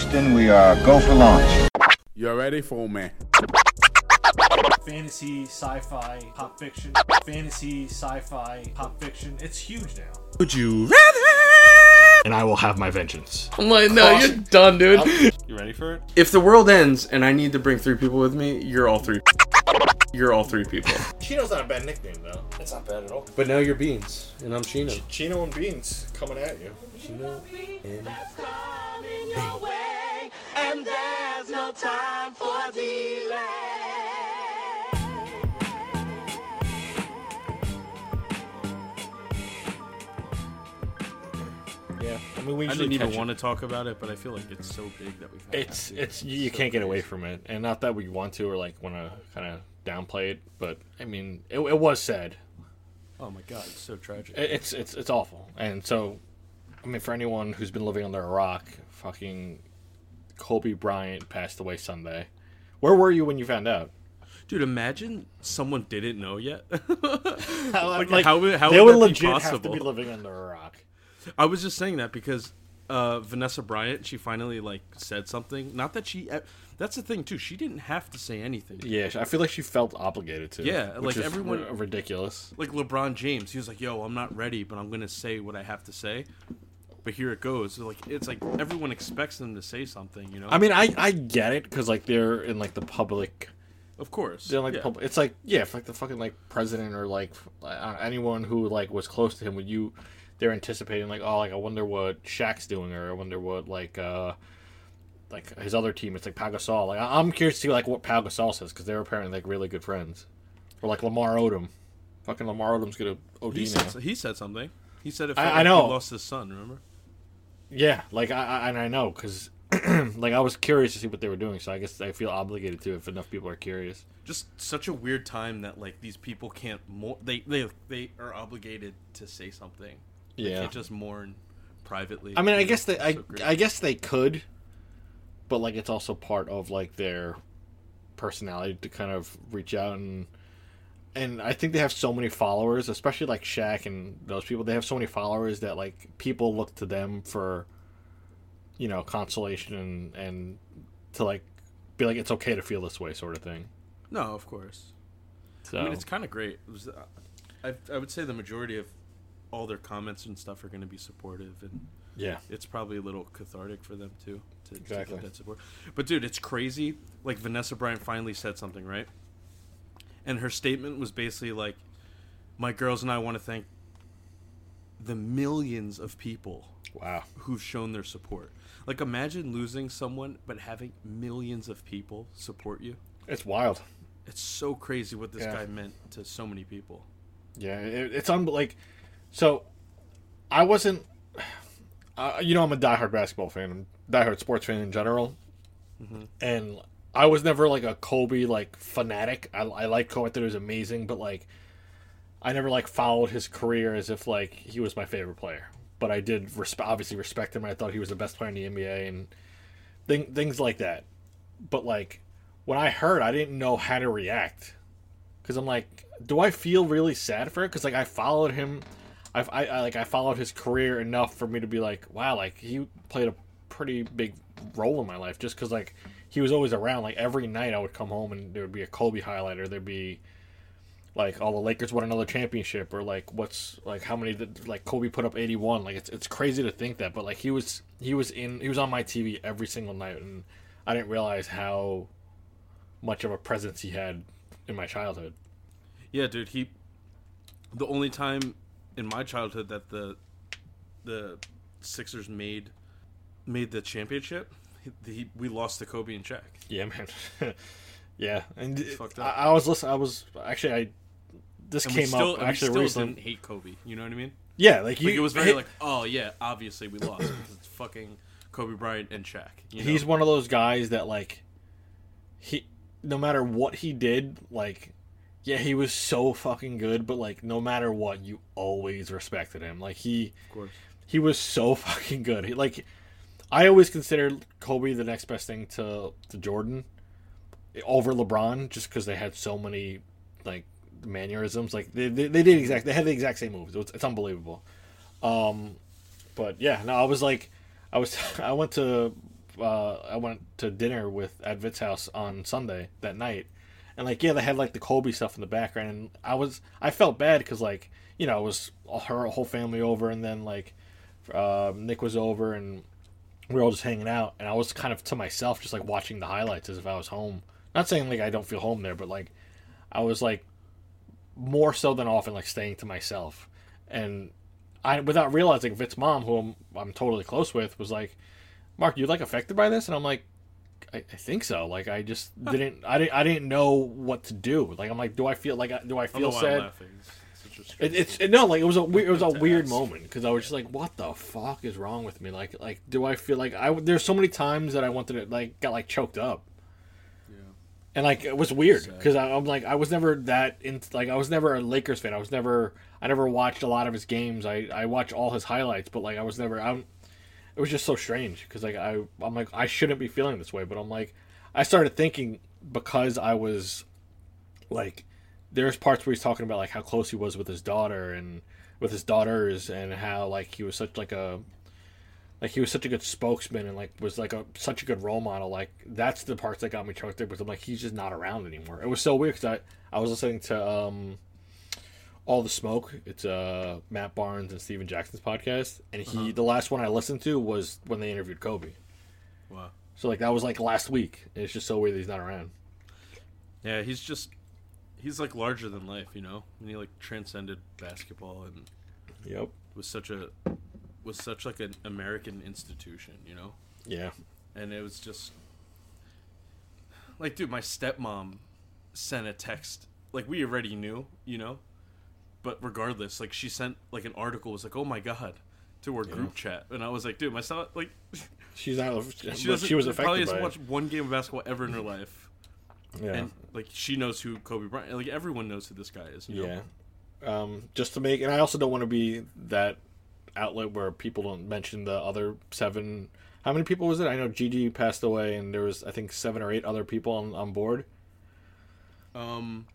Houston, we are go for launch. You're ready for me? Fantasy, sci-fi, pop fiction. Fantasy, sci-fi, pop fiction. It's huge now. Would you rather? and I will have my vengeance. I'm like, no, you're done, dude. You ready for it? If the world ends and I need to bring three people with me, you're all three. You're all three people. Chino's not a bad nickname though. It's not bad at all. But now you're Beans, and I'm Chino. Chino and Beans coming at you. Chino and And there's no time for delay. Yeah, I mean we I didn't even catch want it. to talk about it, but I feel like it's so big that we've had It's to. it's you, you so can't get away from it, and not that we want to or like want to kind of downplay it, but I mean it, it was said. Oh my god, it's so tragic. It- It's it's it's awful, and so I mean for anyone who's been living under a rock, fucking Kobe Bryant passed away Sunday. Where were you when you found out? Dude, imagine someone didn't know yet. Like, Like, how would- how they would would that be legit have to be living under a rock. I was just saying that because uh, Vanessa Bryant, she finally like said something. Not that she. That's the thing too. She didn't have to say anything. Yeah, I feel like she felt obligated to. Yeah, like everyone- ri- ridiculous. Like LeBron James, he was like, "Yo, I'm not ready, but I'm gonna say what I have to say." But here it goes. So, like it's like everyone expects them to say something, you know. I mean, I I get it because like they're in like the public. of course, They're like yeah. public. It's like yeah, if like the fucking like president or like uh, anyone who like was close to him. Would you? They're anticipating like oh like I wonder what Shaq's doing or I wonder what like uh like his other team. It's like Pau Gasol. Like I'm curious to see like what Pau Gasol says because they're apparently like really good friends. Or like Lamar Odom. Fucking Lamar Odom's gonna OD He now. said, he said something. He said it. I- I know. He lost his son. Remember? Yeah, like I, I and I know because like I was curious to see what they were doing, so I guess I feel obligated to if enough people are curious. Just such a weird time that like these people can't. Mo- they they they are obligated to say something. They Yeah. can't just mourn privately. I mean, I guess they I, So. I guess they could, but like it's also part of like their personality to kind of reach out and and I think they have so many followers, especially like Shaq and those people. They have so many followers that like people look to them for, you know, consolation and and to like be like it's okay to feel this way, sort of thing. no, of course. So I mean, it's kind of great. It was, uh, I I would say the majority of all their comments and stuff are going to be supportive, and yeah, it's probably a little cathartic for them too to, to get that support. But dude, it's crazy. Like Vanessa Bryant finally said something, right? And her statement was basically like, "My girls and I want to thank the millions of people wow. who've shown their support. Like, imagine losing someone but having millions of people support you. It's wild. It's so crazy what this Yeah. guy meant to so many people. Yeah, it, it's un like so. I wasn't. Uh, you know, I'm a diehard basketball fan. I'm a diehard sports fan in general, and I was never like a Kobe like fanatic. I, I like Kobe. I thought he was amazing, but like, I never like followed his career as if like he was my favorite player. But I did resp- obviously respect him. I thought he was the best player in the NBA and thing, things like that. But like when I heard, I didn't know how to react because I'm like, do I feel really sad for it? Because like I followed him, I, I, I like I followed his career enough for me to be like, wow, like he played a pretty big role in my life. Just because like he was always around. Like every night I would come home and there would be a Kobe highlight, or there'd be like, all the Lakers won another championship, or like what's like how many that like Kobe put up eighty one. Like it's it's crazy to think that, but like he was he was in he was on my TV every single night, and I didn't realize how much of a presence he had in my childhood. Yeah, dude, he. The only time in my childhood that the the Sixers made made the championship, he, he, we lost to Kobe and Shaq. Yeah, man. yeah, and it- I. I was listening. I was actually I. This And came still, up actually we still recently. didn't hate Kobe. You know what I mean? Yeah, like you. Like it was very hit- like, oh yeah, obviously we lost because it's fucking Kobe Bryant and Shaq. You know? he's one of those guys that like he no matter what he did like yeah he was so fucking good but like no matter what you always respected him like he of course. he was so fucking good he like i always considered kobe the next best thing to to jordan over lebron just because they had so many like mannerisms. Like they, they, they did exact they had the exact same moves. It's, it's unbelievable. Um but yeah no i was like i was i went to uh, I went to dinner with at Vit's house on Sunday that night, and like yeah, they had like the Kobe stuff in the background, and I was I felt bad because like you know it was her whole family over, and then like uh, Nick was over, and we were all just hanging out, and I was kind of to myself, just like watching the highlights as if I was home. Not saying like I don't feel home there, but like I was like more so than often like staying to myself, and I without realizing Vit's mom, who I'm, I'm totally close with, was like, "Mark, you like affected by this?" And I'm like, "I, I think so." Like I just didn't I didn't I didn't know what to do. Like I'm like, do I feel like I- do I I feel I'm sad? It, it's it, no like it was a we- it was a weird moment because I was just like, what the fuck is wrong with me? Like like do I feel like I there's so many times that I wanted to like got like choked up. Yeah. And like it was weird because I'm like I was never that in like I was never a Lakers fan. I was never I never watched a lot of his games. I I watched all his highlights, but like I was never I'm. It was just so strange because like I I'm like I shouldn't be feeling this way, but I'm like I started thinking because I was like there's parts where he's talking about like how close he was with his daughter and with his daughters and how like he was such like a like he was such a good spokesman and like was like a such a good role model. Like that's the parts that got me choked up because i'm like he's just not around anymore. It was so weird because i i was listening to um all the smoke. It's uh matt barnes and stephen jackson's podcast. And he the last one i listened to was when they interviewed kobe. Wow. so like that was like last week. And it's just so weird that he's not around. Yeah, he's just he's like larger than life, you know. And he like transcended basketball and yep was such a was such like an American institution, you know. yeah And it was just like, dude, my stepmom sent a text. Like we already knew, you know. But regardless, like she sent like an article was like, "Oh my god," to our group chat, and I was like, "Dude, my son like she's not she she, she was probably affected by hasn't watched one game of basketball ever in her life." Yeah and like she knows who Kobe Bryant. Like everyone knows who this guy is. You know? Yeah. Um, just to make, and I also don't want to be that outlet where people don't mention the other seven. How many people was it? I know Gigi passed away, and there was I think seven or eight other people on, on board. Um,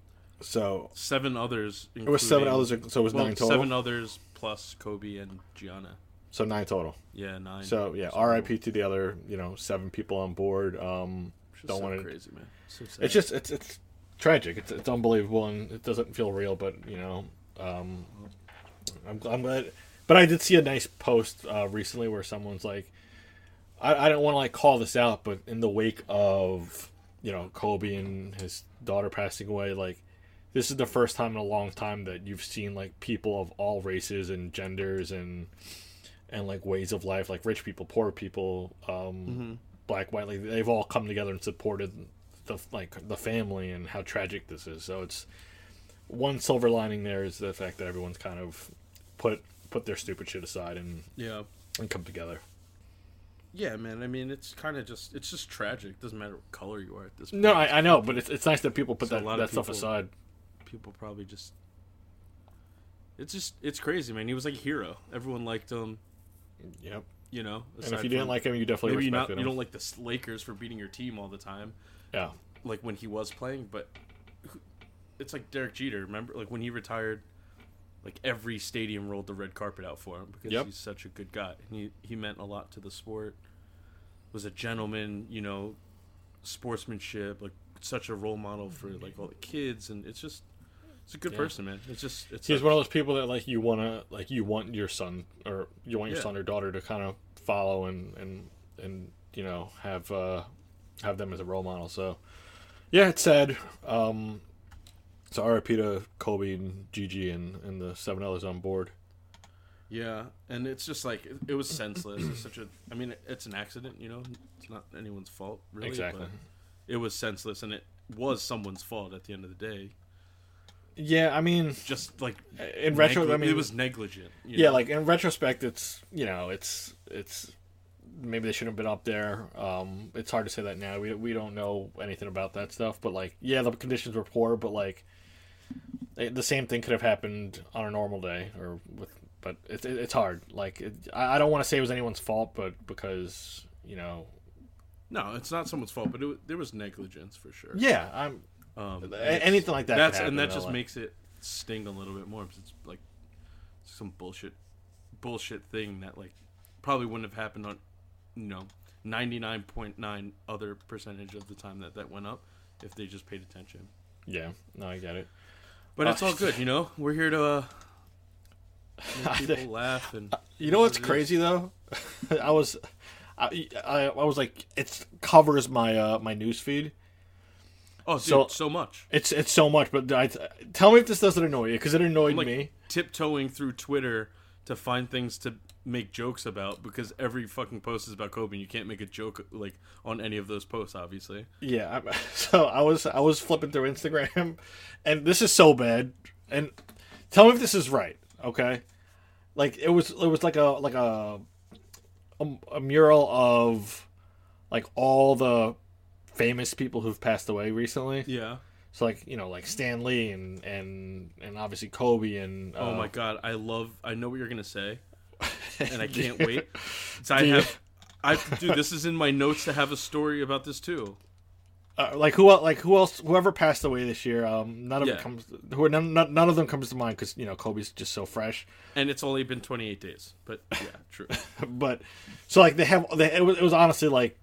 So seven others. it was seven others, so it was well, nine total. Seven others plus Kobe and Gianna. So nine total. Yeah, nine. So yeah, R.I.P. to the other you know seven people on board. Um, Just don't want to. crazy, man. So. It's just it's it's tragic. It's it's unbelievable, and it doesn't feel real. But you know, um, I'm, I'm glad. But I did see a nice post uh, recently where someone's like, I, I don't want to like call this out, but in the wake of you know Kobe and his daughter passing away, like this is the first time in a long time that you've seen like people of all races and genders and and like ways of life, like rich people, poor people, um, black, white, like they've all come together and supported the like the family and how tragic this is. So it's one silver lining there is the fact that everyone's kind of put put their stupid shit aside and yeah, and come together. yeah, man. I mean, it's kind of just it's just tragic. Doesn't matter what color you are at this point. No, I, I know, but it's it's nice that people put So a that that stuff aside. people probably just. It's just it's crazy, man. He was like a hero. Everyone liked him. Yep. You know, And if you didn't from- like him, you definitely maybe you not you don't like the Lakers for beating your team all the time, yeah. Like when he was playing. But it's like Derek Jeter. Remember, like when he retired, like every stadium rolled the red carpet out for him because Yep. he's such a good guy. And he he meant a lot to the sport. Was a gentleman, you know, sportsmanship, like such a role model for like all the kids, and it's just it's a good Yeah. person, man. It's just it's He's such- one of those people that like you wanna like you want your son or you want your Yeah. son or daughter to kind of follow and and and you know have uh have them as a role model. So yeah, it's sad. Um, so RIP to Kobe and Gigi and and the seven others on board. Yeah, and it's just like it, it was senseless. it's such a. I mean, it's an accident, you know. It's not anyone's fault, really. Exactly. But it was senseless, and it was someone's fault at the end of the day. Yeah, I mean, Just like in retro, negli- I mean, it was negligent. you yeah, know? like in retrospect, it's you know, it's it's maybe they shouldn't have been up there. Um, it's hard to say that now. We we don't know anything about that stuff, but like, yeah, the conditions were poor, but like, it, the same thing could have happened on a normal day or with. But it's it, it's hard. Like, it, I, I don't want to say it was anyone's fault, but because you know, no, it's not someone's fault, but it, there was negligence for sure. yeah, I'm Um, anything like that That's happen and that just LA. makes it sting a little bit more because it's like some bullshit, bullshit thing that like probably wouldn't have happened on, you know, ninety nine point nine other percentage of the time that that went up if they just paid attention. Yeah, no, I get it. But it's Uh, all good, you know. We're here to uh, make people laugh and You know what's crazy though? I was, I, I, I was like, it covers my uh my news feed. oh, dude, So- so, much. It's it's so much, but I, tell me if this doesn't annoy you because it annoyed I'm like me. tiptoeing through Twitter to find things to make jokes about because every fucking post is about Kobe and you can't make a joke like on any of those posts, obviously. Yeah, I, so I was I was flipping through Instagram, and this is so bad. And tell me if this is right, okay? Like it was it was like a like a a, a mural of like all the famous people who've passed away recently. Yeah. So like you know like Stan Lee and and and obviously Kobe and Oh uh, my god, I love. I know what you're gonna say, and I can't wait. So I have, I dude, this is in my notes to have a story about this too. uh, like who like who else whoever passed away this year um none of Yeah. it comes who are none, none, none of them comes to mind because you know Kobe's just so fresh And it's only been 28 days, but yeah, true. but so like they have they, it, was, it was honestly like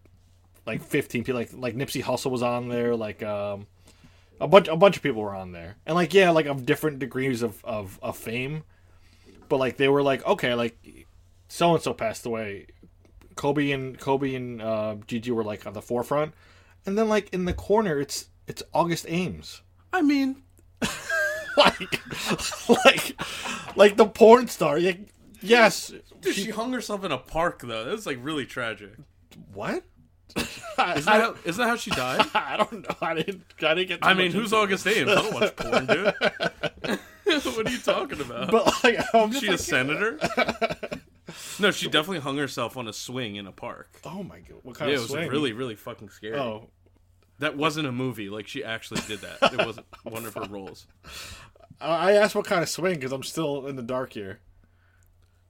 like 15 people like like Nipsey Hussle was on there like um a bunch a bunch of people were on there and like yeah like of different degrees of of, of fame but like they were like okay like so and so passed away Kobe and Kobe and uh Gigi were like on the forefront and then like in the corner it's it's August Ames I mean, like like like the porn star like yes dude, she hung herself in a park though. That's like really tragic. what Isn't that, how, isn't that how she died? I don't know. I didn't. I didn't get. too I mean, much who's into. August Ames? I don't watch porn, dude. what are you talking about? But like, I'm she a senator? no, she definitely hung herself on a swing in a park. oh my god, what kind Yeah, it of was swing? really, really fucking scary. Oh, That wasn't a movie. Like she actually did that. It wasn't one of her roles. I asked what kind of swing because I'm still in the dark here.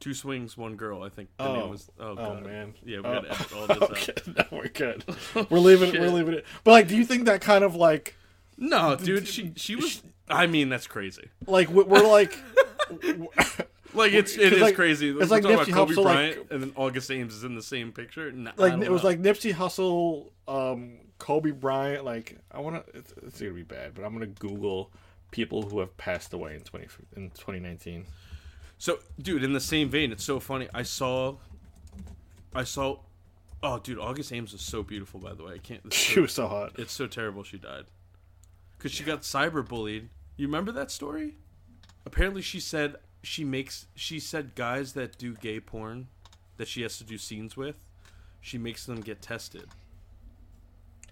Two swings, one girl. I think the Oh. name was. Oh, Oh, man. Yeah, we Oh. gotta edit all this Okay, out. no, we're good. We're leaving. it. We're leaving it. But like, do you think that kind of like, No, dude, she she was. I mean, that's crazy. like we- we're like, Like it's it is like- crazy. it's We're like Nipsey Kobe Hussle, like- and then August Ames is in the same picture. I like it was like Nipsey Hussle, um, Kobe Bryant. Like I want to. It's, it's gonna be bad, but I'm gonna Google people who have passed away in twenty in 2019. So, dude, in the same vein, it's so funny. I saw, I saw, oh, dude, August Ames was so beautiful. By the way, I can't. It's She so, was so hot. it's so terrible she died because she got cyberbullied. You remember that story? Apparently, she said she makes. She said guys that do gay porn, that she has to do scenes with, she makes them get tested.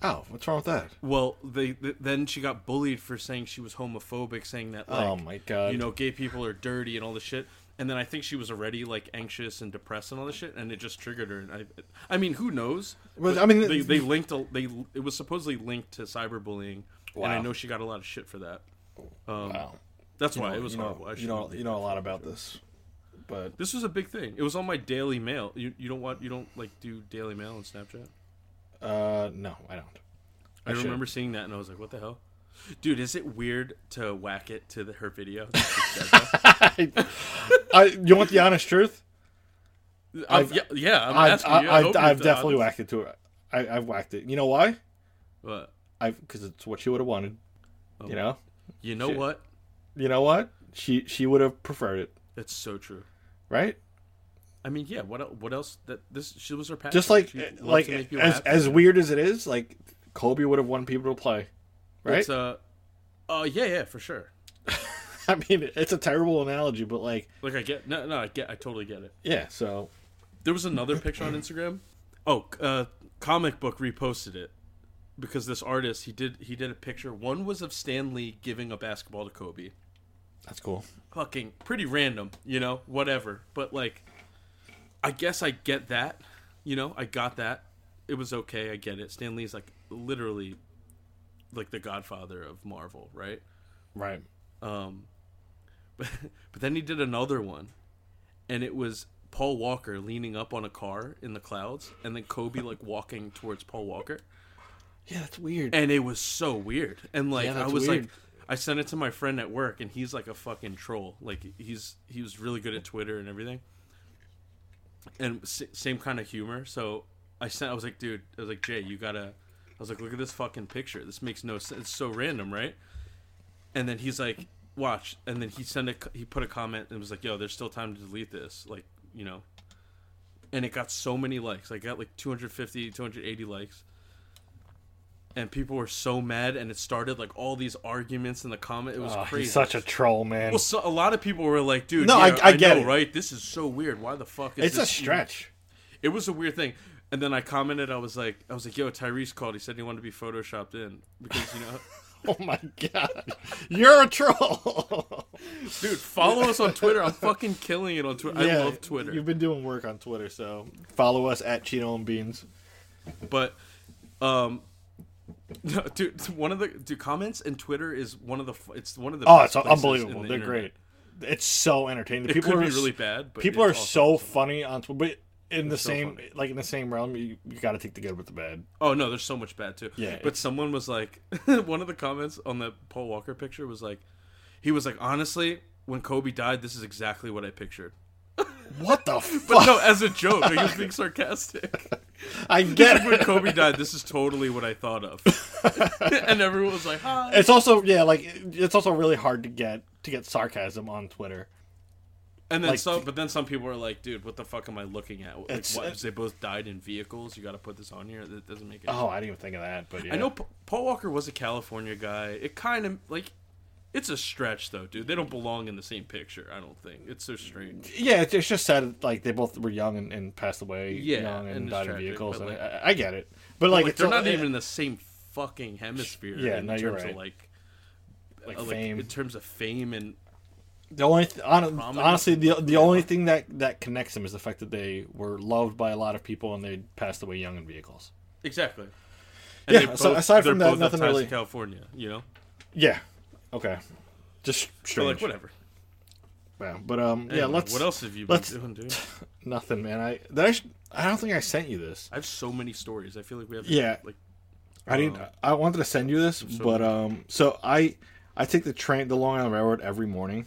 Oh, what's wrong with that? Well, they th- then she got bullied for saying she was homophobic, saying that like, oh my god. you know, gay people are dirty and all this shit. And then I think she was already like anxious and depressed and all this shit, and it just triggered her. And I, I mean, who knows? But, I mean, they, they linked a, they it was supposedly linked to cyberbullying, wow. and I know she got a lot of shit for that. Um, Wow. That's You why know- it was you know, horrible. I you know, you know a lot about this, but this was a big thing. It was on my Daily Mail. You you don't want you don't like do Daily Mail on Snapchat? uh, no, I don't. I, should. remember seeing that and I was like, what the hell? Dude, is it weird to whack it to the, her video? that she said that? I, you want the honest truth? I'm- yeah, yeah, I'm I've, asking I, you. I I've, I've definitely honest. whacked it to her. I, I've whacked it. You know why? But I because it's what she would have wanted. You know. You know Shit. what? You know what? She she would have preferred it, It's so true. right? I mean, yeah. What what else? That this she was her passion. Just like She like to make people as happy. as weird as it is, like Kobe would have wanted people to play, right? It's uh, uh, yeah, yeah, for sure. I mean, it's a terrible analogy, but like, Like I get no, no, I get, I totally get it. yeah. So There was another picture on Instagram. Oh, uh, comic book reposted it because this artist he did he did a picture. One was of Stan Lee giving a basketball to Kobe. that's cool. Fucking pretty random, you know, whatever. But like, I guess I get that. You know, I got that. It was okay. I get it. Stan Lee's like literally like the godfather of Marvel, right? Right. Um, but, but then he did another one, and it was Paul Walker leaning up on a car in the clouds, and then Kobe like walking towards Paul Walker, Yeah, that's weird. and it was so weird. And like Yeah, I was weird. like, I sent it to my friend at work, and he's like a fucking troll. Like he's he was really good at Twitter and everything, and s- same kind of humor. So I sent. I was like, dude. I was like, Jay, you gotta. I was like, look at this fucking picture. This makes no sense. It's so random, right? And then he's like, watch. And then he sent a. He put a comment and was like, yo, there's still time to delete this. Like, you know. And it got so many likes. I got like 250, 280 likes. And people were so mad, and it started like all these arguments in the comment. It was Oh, crazy. he's such a troll, man. Well, so, a lot of people were like, "Dude, No, yeah, I- I get know, it. right? This is so weird. Why the fuck is it's a this even-" stretch. It was a weird thing. And then I commented, I was like, I was like, "Yo, Tyrese called. He said he wanted to be photoshopped in because you know, Oh my god, you're a troll. dude, follow us on Twitter. I'm fucking killing it on Twitter. I love Twitter, You've been doing work on Twitter, so follow us at Chino and Beans. but um." No, dude, one of the dude, comments and Twitter is one of the it's one of the Oh, it's unbelievable. in the They're internet. great. It's so entertaining. The It people could are be really bad, but people are so funny on Twitter, but in the same like in the same realm, you, you got to take the good with the bad. Oh no, there's so much bad too. Yeah, but someone was like, one of the comments on the Paul Walker picture was like, he was like, honestly, when Kobe died, this is exactly what I pictured. What the fuck? But no, as a joke, like, he was being sarcastic. I get when. Kobe died, this is totally what I thought of. and everyone was like, hi. It's also yeah, like it's also really hard to get to get sarcasm on Twitter. And then like- some, but then some people are like, dude, what the fuck am I looking at? Like, what? Uh, they both died in vehicles. You got to put this on here. That doesn't make it. Oh, I didn't even think of that, but yeah. I know P- Paul Walker was a California guy. It kind of like it's a stretch though, dude. They don't belong in the same picture. I don't think it's so strange. Yeah, it's, it's just sad. Like they both were young and, and passed away Yeah, young and, and died in vehicles. and like- I, I get it, but like, Like, they're not even in the same fucking hemisphere. Yeah, in no, terms you're of right. like, like uh, like fame. in terms of fame and The only th- Prominence? honestly, the the only thing that that connects them is the fact that they were loved by a lot of people and they passed away young in vehicles. exactly. Yeah, they so aside from that, nothing really- California. You know, Yeah. Okay. Just strange. like whatever. Yeah, but um, yeah. Let's. What else have you been doing, dude? Nothing, man. I that I, sh- I don't think I sent you this. I have so many stories. I feel like we have Yeah. like I didn't. Um, I wanted to send you this, so but um, so I I take the train, the Long Island Railroad every morning,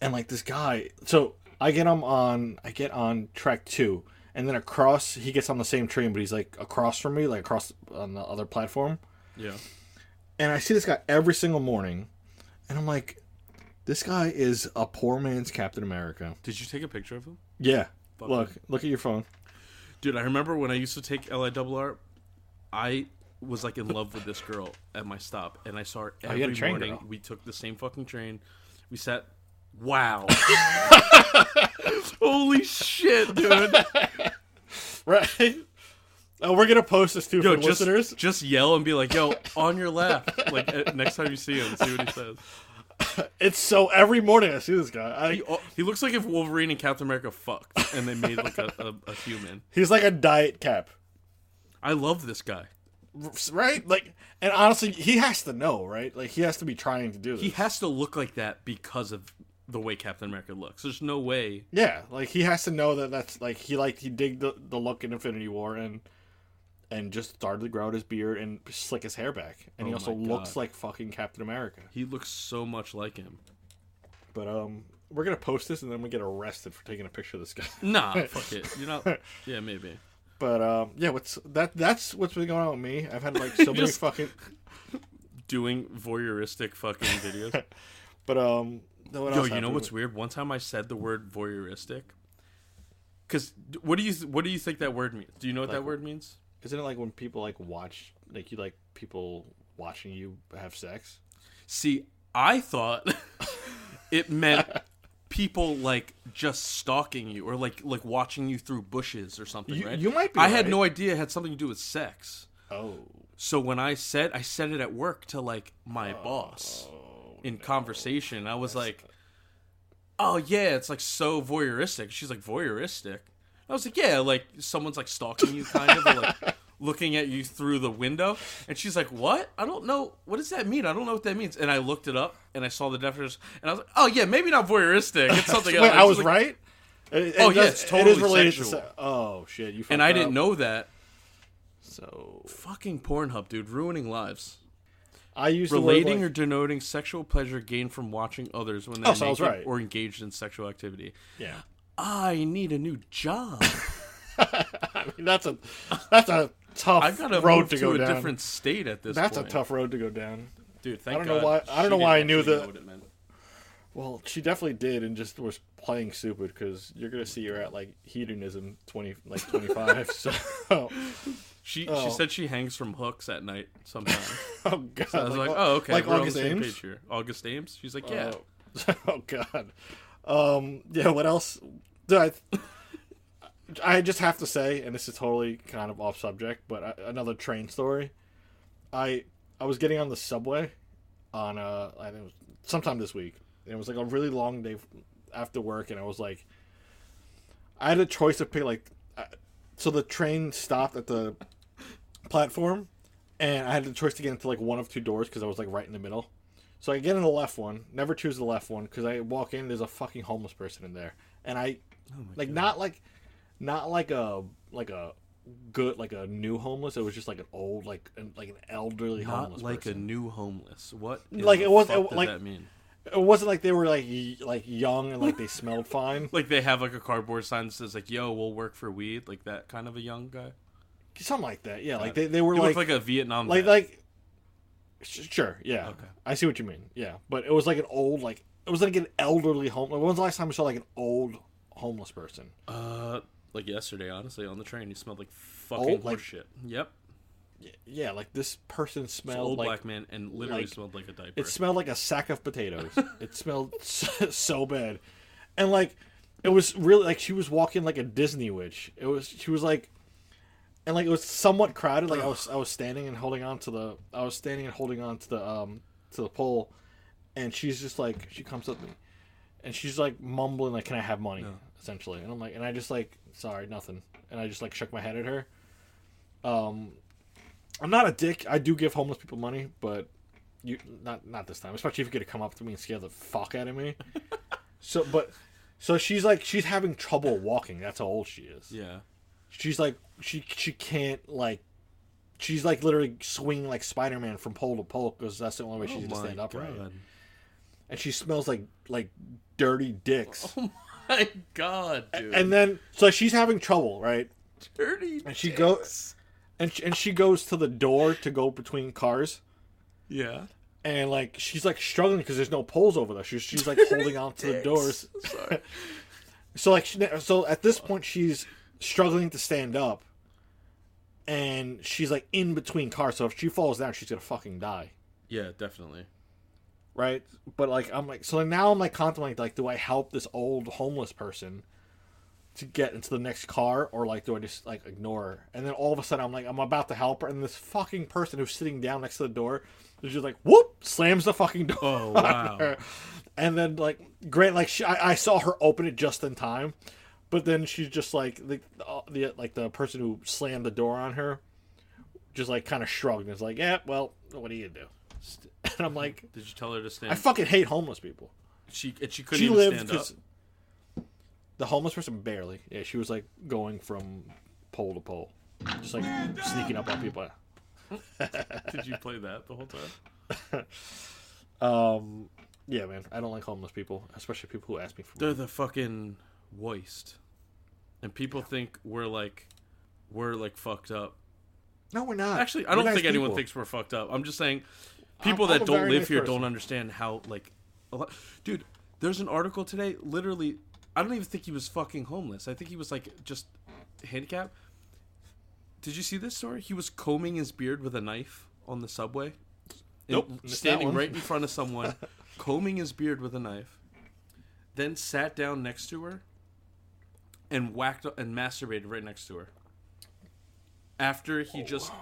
and like this guy. So I get him on. I get on track two, and then across. He gets on the same train, but he's like across from me, like across on the other platform. yeah. And I see this guy every single morning, and I'm like, this guy is a poor man's Captain America. Did you take a picture of him? Yeah. Fuck Look, look at your phone. Dude, I remember when I used to take LIRR, I was like in love with this girl at my stop, and I saw her Oh, every had a train morning. girl. We took the same fucking train. We sat. Wow. Holy shit, dude. Right. Oh, we're gonna post this too Yo, for just, listeners. just yell and be like, yo, on your left. Like, uh, next time you see him, see what he says. It's so every morning I see this guy. I, He, he looks like if Wolverine and Captain America fucked and they made like a, a, a human. He's like a diet cap, I love this guy. right? Like, and honestly, he has to know, right? Like, he has to be trying to do this. He has to look like that because of the way Captain America looks. There's no way. yeah, like he has to know that that's like he like he dig the, the look in Infinity War and and just started to grow out his beard and slick his hair back, and he Oh also looks like fucking Captain America. He looks so much like him. But um, we're gonna post this and then we get arrested for taking a picture of this guy. Nah, fuck it. You're not. Yeah, maybe. But um, yeah, what's that? That's what's been going on with me. I've had like so many fucking. Doing voyeuristic fucking videos. But um, what Yo, you know what's weird? One time I said the word voyeuristic. Cause what do you what do you think that word means? Do you know what that word means? Isn't it like when people like watch, like you like people watching you have sex? See, I thought it meant people like just stalking you or like like watching you through bushes or something, You- right? you might be I had no idea it had something to do with sex. Oh, So when I said I said it at work to like my oh, boss in conversation, I was like, "Oh yeah, it's like so voyeuristic." She's like, "Voyeuristic." I was like, "Yeah, like someone's like stalking you, kind of, or like looking at you through the window." And she's like, "What? I don't know. What does that mean? I don't know what that means." And I looked it up and I saw the definition, and I was like, "Oh yeah, maybe not voyeuristic. It's something wait, else." I was like- right. It- it Oh, yeah, it's it totally is related to se- Oh shit, you. And I didn't know that. So Fucking Pornhub, dude, ruining lives. I used relating like- or denoting sexual pleasure gained from watching others when they're Oh, so naked right. or engaged in sexual activity. yeah. I need a new job. I mean, that's a that's a tough I gotta road move to to, go a down. different state at this That's point. a tough road to go down. dude. Thank I don't know why- I don't know why I knew actually that- know what it meant. Well, she definitely did, and just was playing stupid because you're gonna see her at like hedonism twenty, like twenty five. so, oh She Oh. she said she hangs from hooks at night sometimes. Oh god, I was like, oh, oh okay, like August on the same Ames. August Ames. She's like, yeah. Oh. oh god. Um. Yeah. What else? Dude, I, I just have to say, and this is totally kind of off subject, but I, another train story. I I was getting on the subway on uh I think it was sometime this week. And it was like a really long day after work, and I was like, I had a choice to pick like, uh, so the train stopped at the platform, and I had the choice to get into like one of two doors because I was like right in the middle. So I get in the left one. Never choose the left one because I walk in. There's a fucking homeless person in there, and I oh like not like not like a like a good like a new homeless. It was just like an old like an, like an elderly Not homeless like person. a new homeless. What? Like, it was- it- like- that mean? It wasn't like they were like y- like young and like they smelled fine. Like they have like a cardboard sign that says like, "Yo, we'll work for weed." Like that kind of a young guy. Something like that. Yeah, like they, they were like like a Vietnam. like vet. like sure yeah. Okay. i see what you mean yeah. But it was like an old like it was like an elderly home when was the last time you saw like an old homeless person? Uh, like yesterday, honestly, on the train, he smelled like fucking Old, like- shit. Yep, yeah like this person smelled old like black man, and literally like- smelled like a diaper. it smelled like a sack of potatoes. It smelled so, so bad. And like it was really like she was walking like a disney witch. It was she was like and like it was somewhat crowded like i was i was standing and holding on to the i was standing and holding on to the um to the pole and she's just like she comes up to me and she's like mumbling like can i have money? Essentially and i'm like and i just like sorry nothing and i just like shook my head at her. Um i'm not a dick. I do give homeless people money but you not not this time especially if you're gonna come up to me and scare the fuck out of me. So but so she's like she's having trouble walking. That's how old she is. Yeah, she's like she she can't like she's like literally swinging like spider-man from pole to pole because that's the only way oh she's oh gonna stand upright god, and she smells like like dirty dicks. Oh my god, dude, and then so she's having trouble right? Dirty. and she goes and she, and she goes to the door to go between cars. Yeah, and like she's like struggling because there's no poles over there. She's, she's like holding on to the doors. So like she, so at this point she's struggling to stand up and she's like in between cars so if she falls down she's gonna fucking die. Yeah, definitely. right? But like i'm like so now i'm like contemplating like do i help this old homeless person to get into the next car or like do i just like ignore her? And then all of a sudden i'm like i'm about to help her and this fucking person who's sitting down next to the door is just like whoop slams the fucking door Oh, wow. and then like great like she, I, I saw her open it just in time but then she's just like the, uh, the like the person who slammed the door on her just like kind of shrugged and is like yeah well what do you do and i'm like Did you tell her to stand? I fucking hate homeless people. she and she couldn't She lived stand up. the homeless person barely. Yeah, she was like going from pole to pole, just like sneaking up on people. Did you play that the whole time? Um, yeah, man, I don't like homeless people, especially people who ask me for They're money. the fucking worst, and people think we're like, we're like fucked up. No, we're not. Actually, I We're don't nice think anyone thinks we're fucked up. I'm just saying, people I'm that a don't live nice here person. don't understand how like, a lot. Dude, there's an article today. Literally, I don't even think he was fucking homeless. I think he was like just handicapped. Did you see this story? He was combing his beard with a knife on the subway. Nope, standing right in front of someone, combing his beard with a knife. Then sat down next to her and whacked and masturbated right next to her. After he just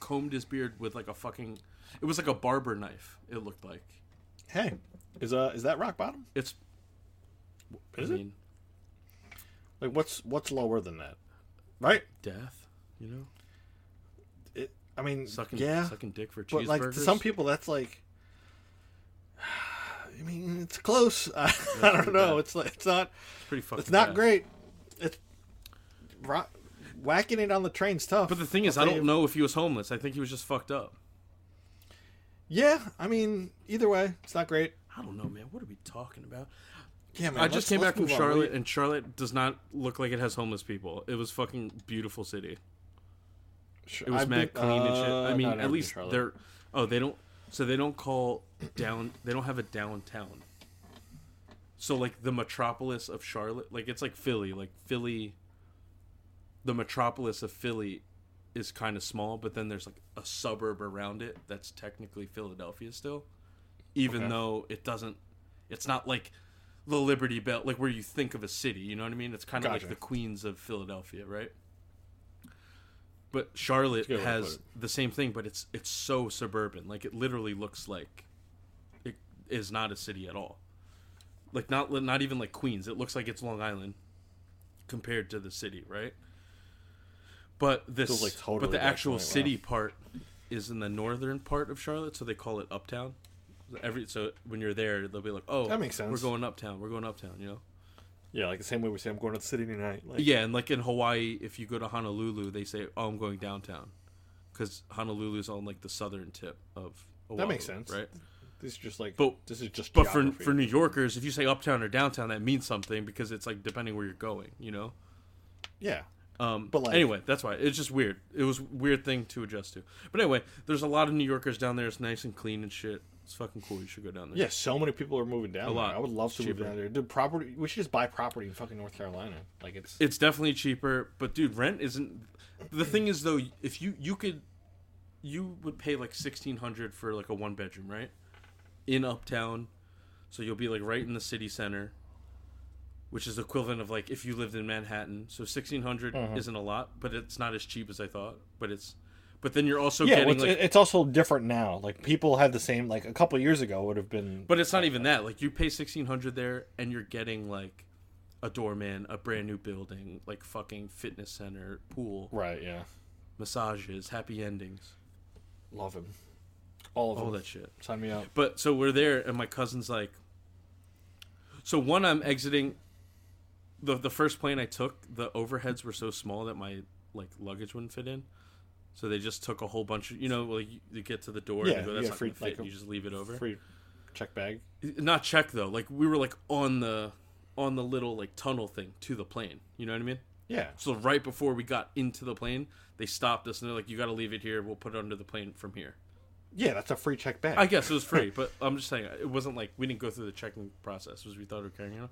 combed his beard with like a fucking it was like a barber knife, it looked like. Hey, is uh is that rock bottom? It's Is I it? Like what's what's lower than that? Right? death, you know? It, I mean, Sucking yeah, sucking dick for cheeseburgers. but like to some people that's like. I mean, it's close. I, I don't know. bad. It's like it's not. it's pretty fucking It's not bad. great. It's ro- whacking it on the train's tough. But the thing is, I don't know if he was homeless. I think he was just fucked up. Yeah, I mean, either way, it's not great. I don't know, man. What are we talking about? Yeah, man. I just came back from move on. Charlotte, and Charlotte does not look like it has homeless people. It was fucking beautiful city. Sure, It was I've mad been- clean and shit. uh, I mean, at least they're. Oh, they don't. So they don't call down. They don't have a downtown. So like the metropolis of Charlotte, like it's like Philly. Like Philly. The metropolis of Philly is kind of small, but then there's like a suburb around it that's technically Philadelphia still, even Okay. though it doesn't. It's not like the Liberty Bell, like where you think of a city. You know what I mean? It's kind of Gotcha. like the Queens of Philadelphia, right? But Charlotte good way to has the same thing, but it's it's so suburban. Like it literally looks like it is not a city at all. Like not not even like Queens. It looks like it's Long Island compared to the city, right? But this, like totally but the actual wow. city part is in the northern part of Charlotte, so they call it Uptown. Every so when you're there, they'll be like, "Oh, That makes sense. We're going uptown. We're going uptown." You know. Yeah, like the same way we say I'm going to the city tonight. Like, Yeah, and like in Hawaii, if you go to Honolulu, they say, "Oh, I'm going downtown," because Honolulu's on like the southern tip of. Oahu, That makes sense. right? This is just like, But- this is just. But for for New Yorkers, if you say uptown or downtown, that means something because it's like depending where you're going, you know. yeah, Um, But, like- anyway, that's why it's just weird. It was a weird thing to adjust to. But anyway, there's a lot of New Yorkers down there. It's nice and clean and shit. It's fucking cool. You should go down there. yeah, so many people are moving down. A there. lot. I would love to It's move down there. Dude, property. We should just buy property in fucking North Carolina. Like it's. it's definitely cheaper but dude rent isn't the thing is though if you you could you would pay like 1600 for like a one bedroom right in uptown so you'll be like right in the city center which is equivalent of like if you lived in manhattan so 1600 Mm-hmm. isn't a lot but it's not as cheap as i thought but it's but then you're also yeah, getting it's, like it's also different now. Like people have the same. Like a couple years ago would have been. But it's not even that. Like you pay sixteen hundred there, and you're getting like a doorman, a brand new building, like fucking fitness center, pool, right. Yeah. massages, happy endings, Love him. All of all them. that shit. Sign me up. But so we're there, and my cousin's like, so one, I'm exiting. the The first plane I took, the overheads were so small that my like luggage wouldn't fit in. So they just took a whole bunch of, you know, like you, get to the door Yeah, and you go, that's not free- fit. like a you just leave it over. Free check bag. Not check though. Like we were like on the on the little like tunnel thing to the plane. You know what I mean? Yeah. So right before we got into the plane, they stopped us and they're like, "You got to leave it here. We'll put it under the plane from here." Yeah, that's a free check bag. I guess it was free, but I'm just saying it wasn't like we didn't go through the checking process as we thought we were carrying on.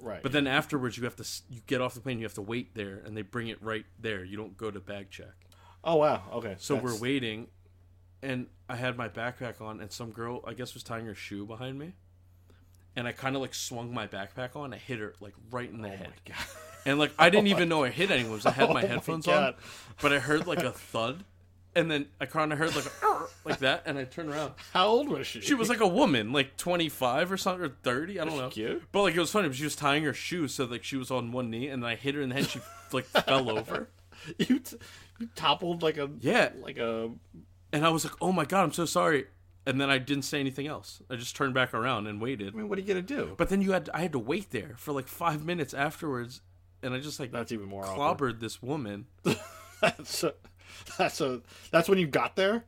right. But then afterwards, you have to you get off the plane, you have to wait there, and they bring it right there. You don't go to bag check. oh wow. Okay. So That's- we're waiting, and I had my backpack on, and some girl I guess was tying her shoe behind me, and I kind of like swung my backpack on. I hit her like right in the oh, head, God. and like I didn't oh, even know I hit anyone. 'cause I had oh, my Oh my headphones on, but I heard like a thud, and then I kind of heard like a, like that, and I turned around. How old was she? She was like a woman, like twenty five or something, or thirty. I don't she know. cute? But like it was funny. But she was tying her shoe, so like she was on one knee, and then I hit her in the head. She like fell over. you, t- you toppled like a Yeah, like a and I was like, "Oh my god, I'm so sorry." And then I didn't say anything else. I just turned back around and waited. I mean, what are you gonna do? But then you had I had to wait there for like five minutes afterwards, and I just like That's even more awkward. clobbered this woman. That's a, that's a that's when you got there.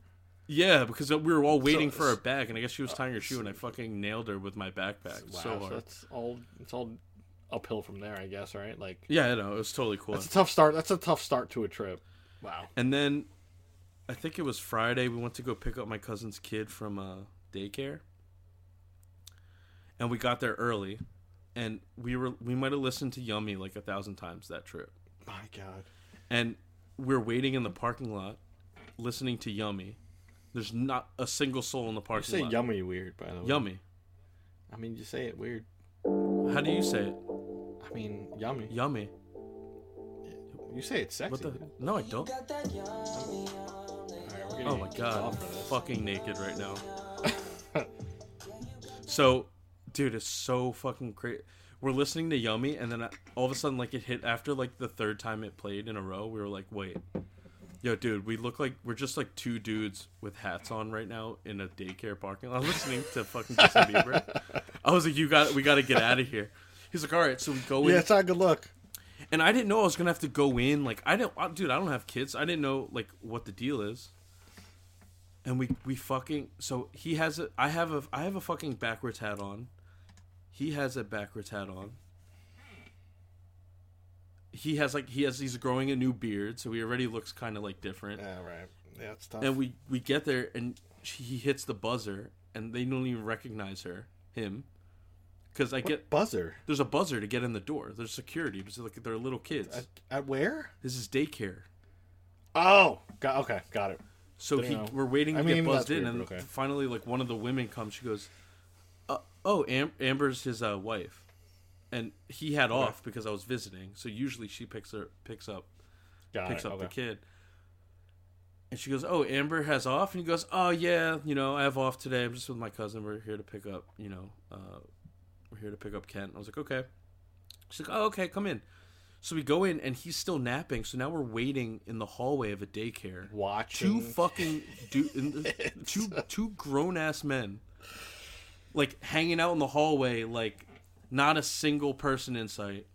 Yeah, because we were all waiting So- for her bag, and I guess she was tying her shoe, and I fucking nailed her with my backpack Wow, so so that's all. It's all uphill from there, I guess. Right? Like yeah, I know it was totally cool. that's a tough start. That's a tough start to a trip. Wow. And then I think it was Friday. We went to go pick up my cousin's kid from uh, daycare, and we got there early, and we were we might have listened to Yummy like a thousand times that trip, My God. and we're waiting in the parking lot, listening to Yummy. There's not a single soul in the You parking say lot. yummy weird, by the way. Yummy. I mean, you say it weird. How do you say it? I mean, yummy. Yummy. You say it's sexy. What the? No, I don't. Alright, we're Oh my god, I'm fucking naked right now. so, dude, it's so fucking great. We're listening to Yummy, and then I- all of a sudden, like it hit after like the third time it played in a row. We were like, wait, yo, dude, we look like we're just like two dudes with hats on right now in a daycare parking lot listening to fucking Justin Bieber. I was like, you got, we got to get out of here. He's like, all right, so we go in. Yeah, it's not good luck. And I didn't know I was gonna have to go in. Like I uh, dude. I don't have kids. I didn't know like what the deal is. And we we fucking so he has a I have a I have a fucking backwards hat on. He has a backwards hat on. He has like he has he's growing a new beard, so he already looks kind of like different. Yeah, right. Yeah, it's tough. And we we get there and she, he hits the buzzer and they don't even recognize her him because I get buzzer there's a buzzer to get in the door. There's security because like they're little kids. at, at where? this is daycare. Oh, got okay, got it. So he, we're waiting to I get buzzed in, weird, and okay. finally, like one of the women comes. She goes, "Oh, Am- Amber's his uh, wife," and he had off because I was visiting. So usually she picks her picks up Got picks it. up okay. the kid, and she goes, "Oh, Amber has off," and he goes, "Oh yeah, you know I have off today. I'm just with my cousin. We're here to pick up, you know, uh, we're here to pick up Kent." I was like, "Okay." She's like, "Oh, okay, come in." So we go in, and he's still napping. So now we're waiting in the hallway of a daycare Watching. two fucking du- two two grown ass men like hanging out in the hallway like not a single person in sight.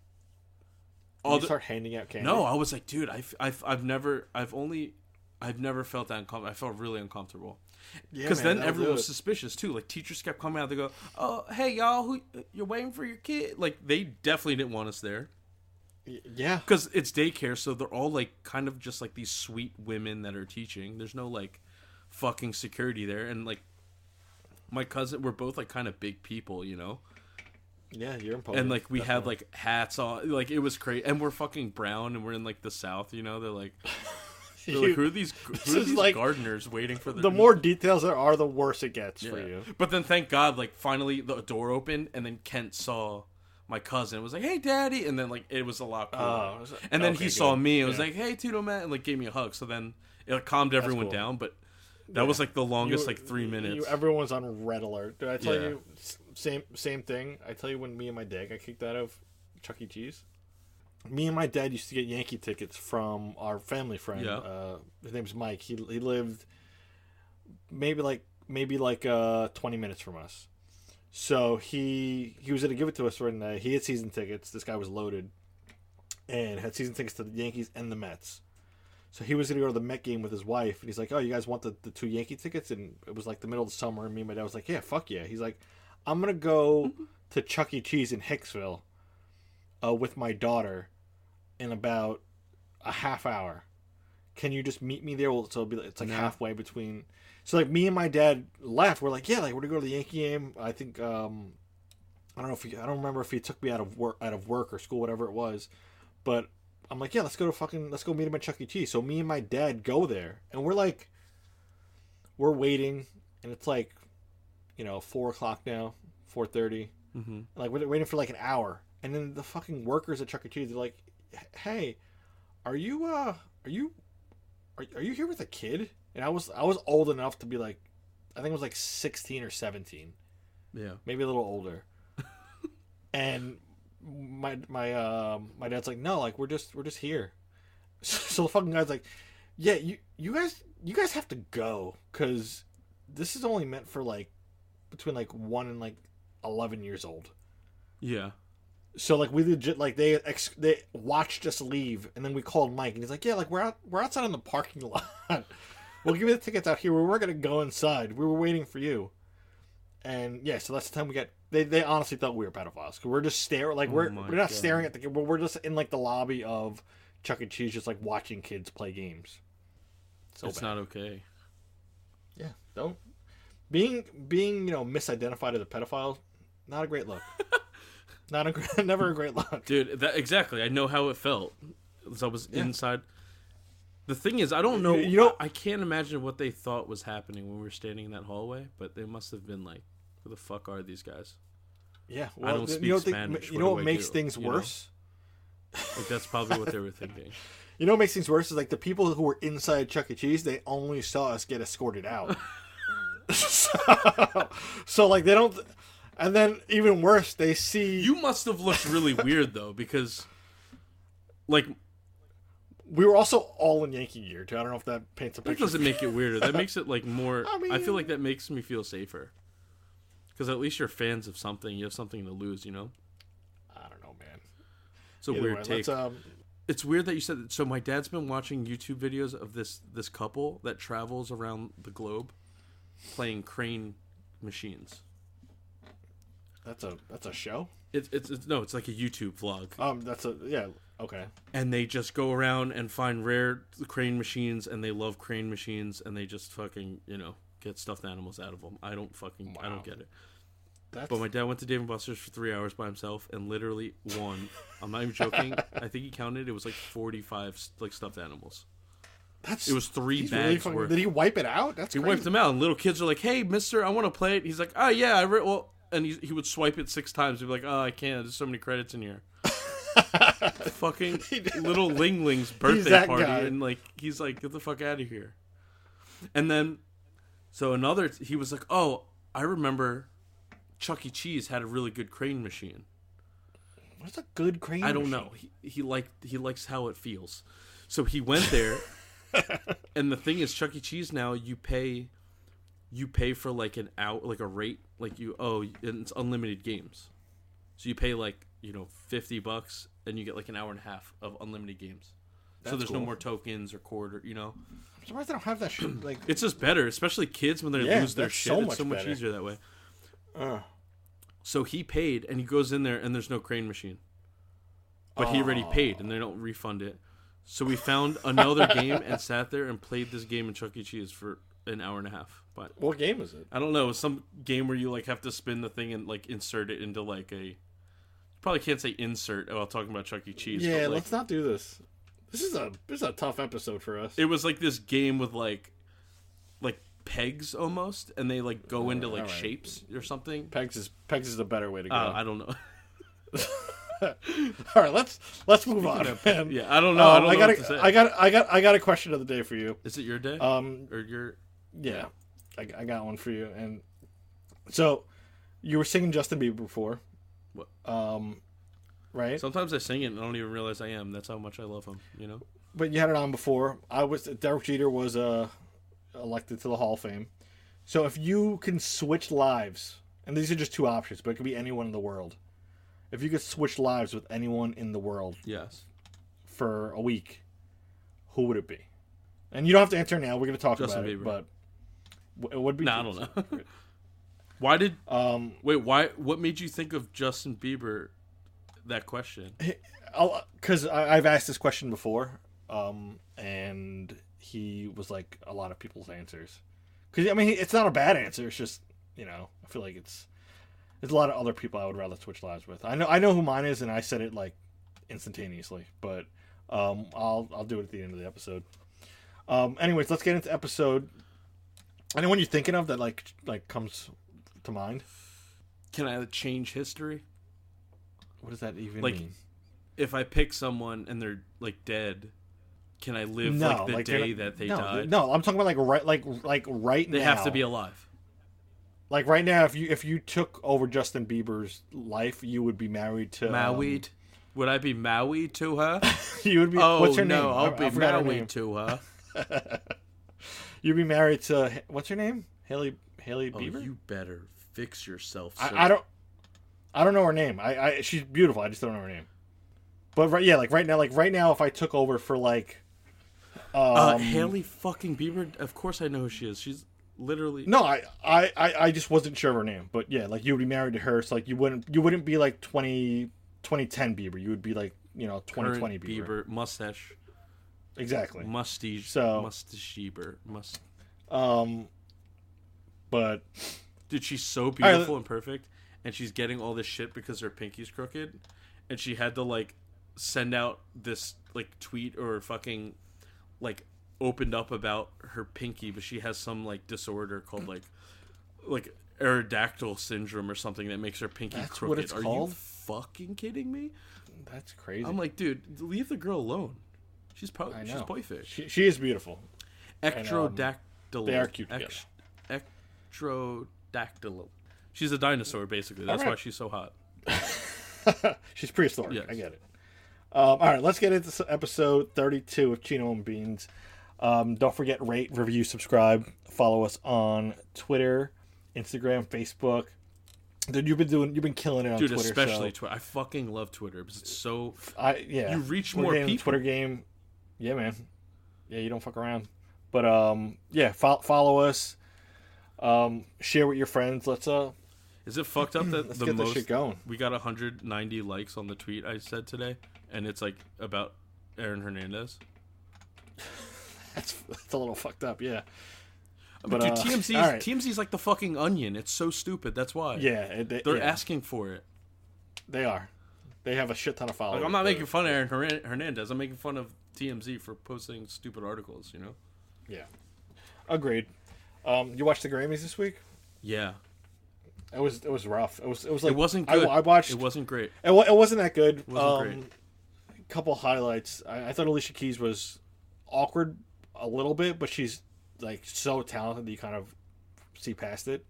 All you the- start handing out candy. no i was like dude I've, I've i've never i've only i've never felt that uncomfortable i felt really uncomfortable. Yeah, because man, then everyone was suspicious too. Like teachers kept coming out they go oh hey y'all who you're waiting for your kid? Like they definitely didn't want us there. Yeah. because it's daycare, so they're all like kind of just like these sweet women that are teaching. There's no like fucking security there, and like my cousin, we're both like kind of big people, you know, Yeah, you're imposing. and like we had like hats on, like it was crazy, and we're fucking brown, and we're in like the south, you know. They're like, they're like who are these? Who are these like- gardeners waiting for the the more details there are, the worse it gets for you. But then thank God, like finally the door opened, and then Kent saw my cousin. and was like, "Hey, daddy," and then like it was a lot oh, cooler. Oh, and then okay, he saw me and was Yeah. like, "Hey, Tito man," and like gave me a hug. So then it calmed everyone cool. down. But that was like the longest, You- like three you- minutes. everyone's on red alert. Did I tell Yeah. you same same thing? I tell you when me and my dad got kicked out of Chuck E. Cheese. Me and my dad used to get Yankee tickets from our family friend. Yeah. Uh, his name's Mike. He he lived maybe like maybe like uh, twenty minutes from us. So he he was to give it to us when uh, he had season tickets. This guy was loaded, and had season tickets to the Yankees and the Mets. So he was going to go to the Met game with his wife, and he's like, "Oh, you guys want the, the two Yankee tickets?" And it was like the middle of the summer, and me and my dad was like, "Yeah, fuck yeah." He's like, "I'm gonna go to Chuck E. Cheese in Hicksville, uh, with my daughter, in about a half hour. Can you just meet me there? Well, so it'll be it's like No. halfway between." So like me and my dad left. We're like, "Yeah, like we're gonna go to the Yankee game." I think um, I don't know if he, I don't remember if he took me out of work out of work or school, whatever it was, but I'm like, yeah, let's go to fucking, let's go meet him at Chuck E. Cheese. So me and my dad go there, and we're like, we're waiting, and it's like, you know, four o'clock now, four thirty. mm-hmm. Like we're waiting for like an hour, and then the fucking workers at Chuck E. Cheese, they're like, hey, are you, uh, are you, are, are you here with a kid? And I was, I was old enough to be like, I think it was like sixteen or seventeen Yeah, maybe a little older. and my my um my dad's like, no, like we're just we're just here. So the fucking guy's like, yeah, you you guys you guys have to go because this is only meant for like between like one and like eleven years old. yeah. So like we legit like they ex- they watched us leave and then we called Mike and he's like, yeah, like we're out we're outside in the parking lot. we'll give you the tickets out here. We were gonna go inside. We were waiting for you. And yeah, so that's the time we got. They, they honestly thought we were pedophiles because we're just staring like oh we're Oh we're not God. staring at the kid, but we're just in like the lobby of Chuck E. Cheese, just like watching kids play games. So it's bad. not okay. Yeah, don't being being you know misidentified as a pedophile. Not a great look. not a never a great look. dude that exactly i know how it felt as i was Yeah. inside the thing is i don't know You know- I, I can't imagine what they thought was happening when we were standing in that hallway but they must have been like who the fuck are these guys Yeah, I don't speak you know, Spanish, You what know what I makes do? things You worse? like that's probably what they were thinking You know what makes things worse is like the people who were inside Chuck E. Cheese, they only saw us get escorted out. so, so, like they don't, and then even worse, they see you must have looked really weird though because like we were also all in Yankee gear too. I don't know if that paints a picture. that doesn't make it weirder that makes it like more I i, feel like that makes me feel safer because at least you're fans of something you have something to lose you know I don't know, man. it's a Either weird way, take um, it's weird that you said that. So my dad's been watching YouTube videos of this this couple that travels around the globe playing crane machines. That's a that's a show. It's, it's it's no, it's like a YouTube vlog, Um, that's a yeah. Okay. and they just go around and find rare crane machines, and they love crane machines, and they just fucking you know get stuffed animals out of them. I don't fucking I don't get it. That's But my dad went to Dave and Buster's for three hours by himself and literally won. I'm not even joking. I think he counted. It was like 45 like stuffed animals. that's It was three bags really fucking, worth. Did he wipe it out? That's He crazy. wiped them out, and little kids are like, "Hey, Mister, I want to play it." He's like, "Oh yeah, I re- well," and he he would swipe it six times. He'd be like, "Oh, I can't. There's so many credits in here." Fucking little Lingling's birthday party, guy. and like he's like, "Get the fuck out of here!" And then, so another, he was like, "Oh, I remember, Chuck E. Cheese had a really good crane machine." What's a good crane? I don't machine? know. He he liked he likes how it feels. So he went there, and the thing is, Chuck E. Cheese now you pay, you pay for like an hour, like a rate, like you oh, and it's unlimited games. So you pay like you know fifty bucks, and you get like an hour and a half of unlimited games. so That's there's no more tokens or quarter, you know. I'm surprised they don't have that shit. Like, It's just better, especially kids when they Yeah, lose their shit. so it's much so much better. easier that way. Uh, So he paid, and he goes in there, and there's no crane machine. But he already paid, and they don't refund it. So we found another game and sat there and played this game in Chuck E. Cheese for an hour and a half. But what game is it? I don't know, it some game where you like have to spin the thing and like insert it into like a. Probably can't say insert while talking about Chuck E. Cheese. Yeah, but, like, let's not do this. This is a this is a tough episode for us. It was like this game with like pegs almost, and they like go into like alright. shapes or something. Pegs is Pegs is the better way to go. Uh, I don't know. All right, let's let's move on. man. yeah, I don't know. I Um, don't I know got what to say. a, I got I got I got a question of the day for you. Is it your day? Um, or your yeah, I, I got one for you. And so, you were singing Justin Bieber before, What? um, right? Sometimes I sing it and I don't even realize I am. That's how much I love him. You know. but you had it on before. I was Derek Jeter was uh, elected to the Hall of Fame. So if you can switch lives, and these are just two options, but it could be anyone in the world. If you could switch lives with anyone in the world Yes. for a week, who would it be? And you don't have to answer now. We're going to talk Justin about it, but it would be. Nah, I don't know. why did Um, wait? Why? What made you think of Justin Bieber? That question. because I've asked this question before, um, and he was like a lot of people's answers. Because I mean, it's not a bad answer. It's just you know, I feel like it's there's a lot of other people I would rather switch lives with. I know I know who mine is, and I said it like instantaneously, but um, I'll I'll do it at the end of the episode. Um, anyways, let's get into episode. Anyone you're thinking of that like like comes to mind? Can I change history? What does that even Like, mean? If I pick someone and they're like dead, can I live No, like the like, day not- that they no, died? No, I'm talking about like right, like like right now. They now. have to be alive. Like right now, if you if you took over Justin Bieber's life, you would be married to um, Maui. Would I be Maui to her? you would be. oh what's her no, name? I'll I- be I Maui to her. You'd be married to what's her name? Hailey Hailey Oh, Bieber. you better fix yourself. I, I don't. I don't know her name. I, I she's beautiful. I just don't know her name. But right, yeah, like right now, like right now, if I took over for like, um, Uh, Hailey fucking Bieber. Of course, I know who she is. She's literally no, I, I, I, just wasn't sure of her name. But yeah, like you would be married to her. So like you wouldn't, you wouldn't be like 20, 2010 Bieber. You would be like you know twenty twenty Bieber. Bieber mustache, Exactly. musty, So- mustache Bieber. Must. Um, but Dude, she's so beautiful let- and perfect, and she's getting all this shit because her pinky's crooked, and she had to like send out this like tweet or fucking like opened up about her pinky, but she has some like disorder called like like aerodactyl syndrome or something that makes her pinky That's what it's Are called? you fucking kidding me? that's crazy. I'm like, dude, leave the girl alone. She's po- she's perfect. she, she is beautiful. Um, ectrodactyl. they are cute Ectrodactyl. She's a dinosaur, basically. That's Alright. why she's so hot. She's prehistoric. Yes. I get it. Um, all right, let's get into episode 32 of Chino and Beans. Um, don't forget, rate, review, subscribe. Follow us on Twitter, Instagram, Facebook. Dude, you've been doing, you've been killing it on Dude, Twitter. especially so Twitter. I fucking love Twitter because it's so. I yeah. You reach Twitter more game, people. Twitter game, yeah, man. Yeah, you don't fuck around. But um, yeah, fo- follow us. Um, share with your friends. Let's uh, Is it fucked up that Let's the get this most shit going. we got 190 likes on the tweet I said today, and it's like about Aaron Hernandez? That's, that's a little fucked up. Yeah. But, But, dude, uh, TMZ's right. TMZ's like the fucking onion. It's so stupid. That's why. Yeah. It, they, they're yeah, asking for it. They are. They have a shit ton of followers. Like, I'm not making fun of Aaron Hernandez. I'm making fun of TMZ for posting stupid articles. You know? Yeah. Agreed. Um, you watched the Grammys this week? Yeah. It was it was rough. It was it was like it wasn't I- good. I, watched. It wasn't great. It, it wasn't that good. wasn't um, great. Couple highlights. I, I thought Alicia Keys was awkward a little bit, but she's like so talented that you kind of see past it.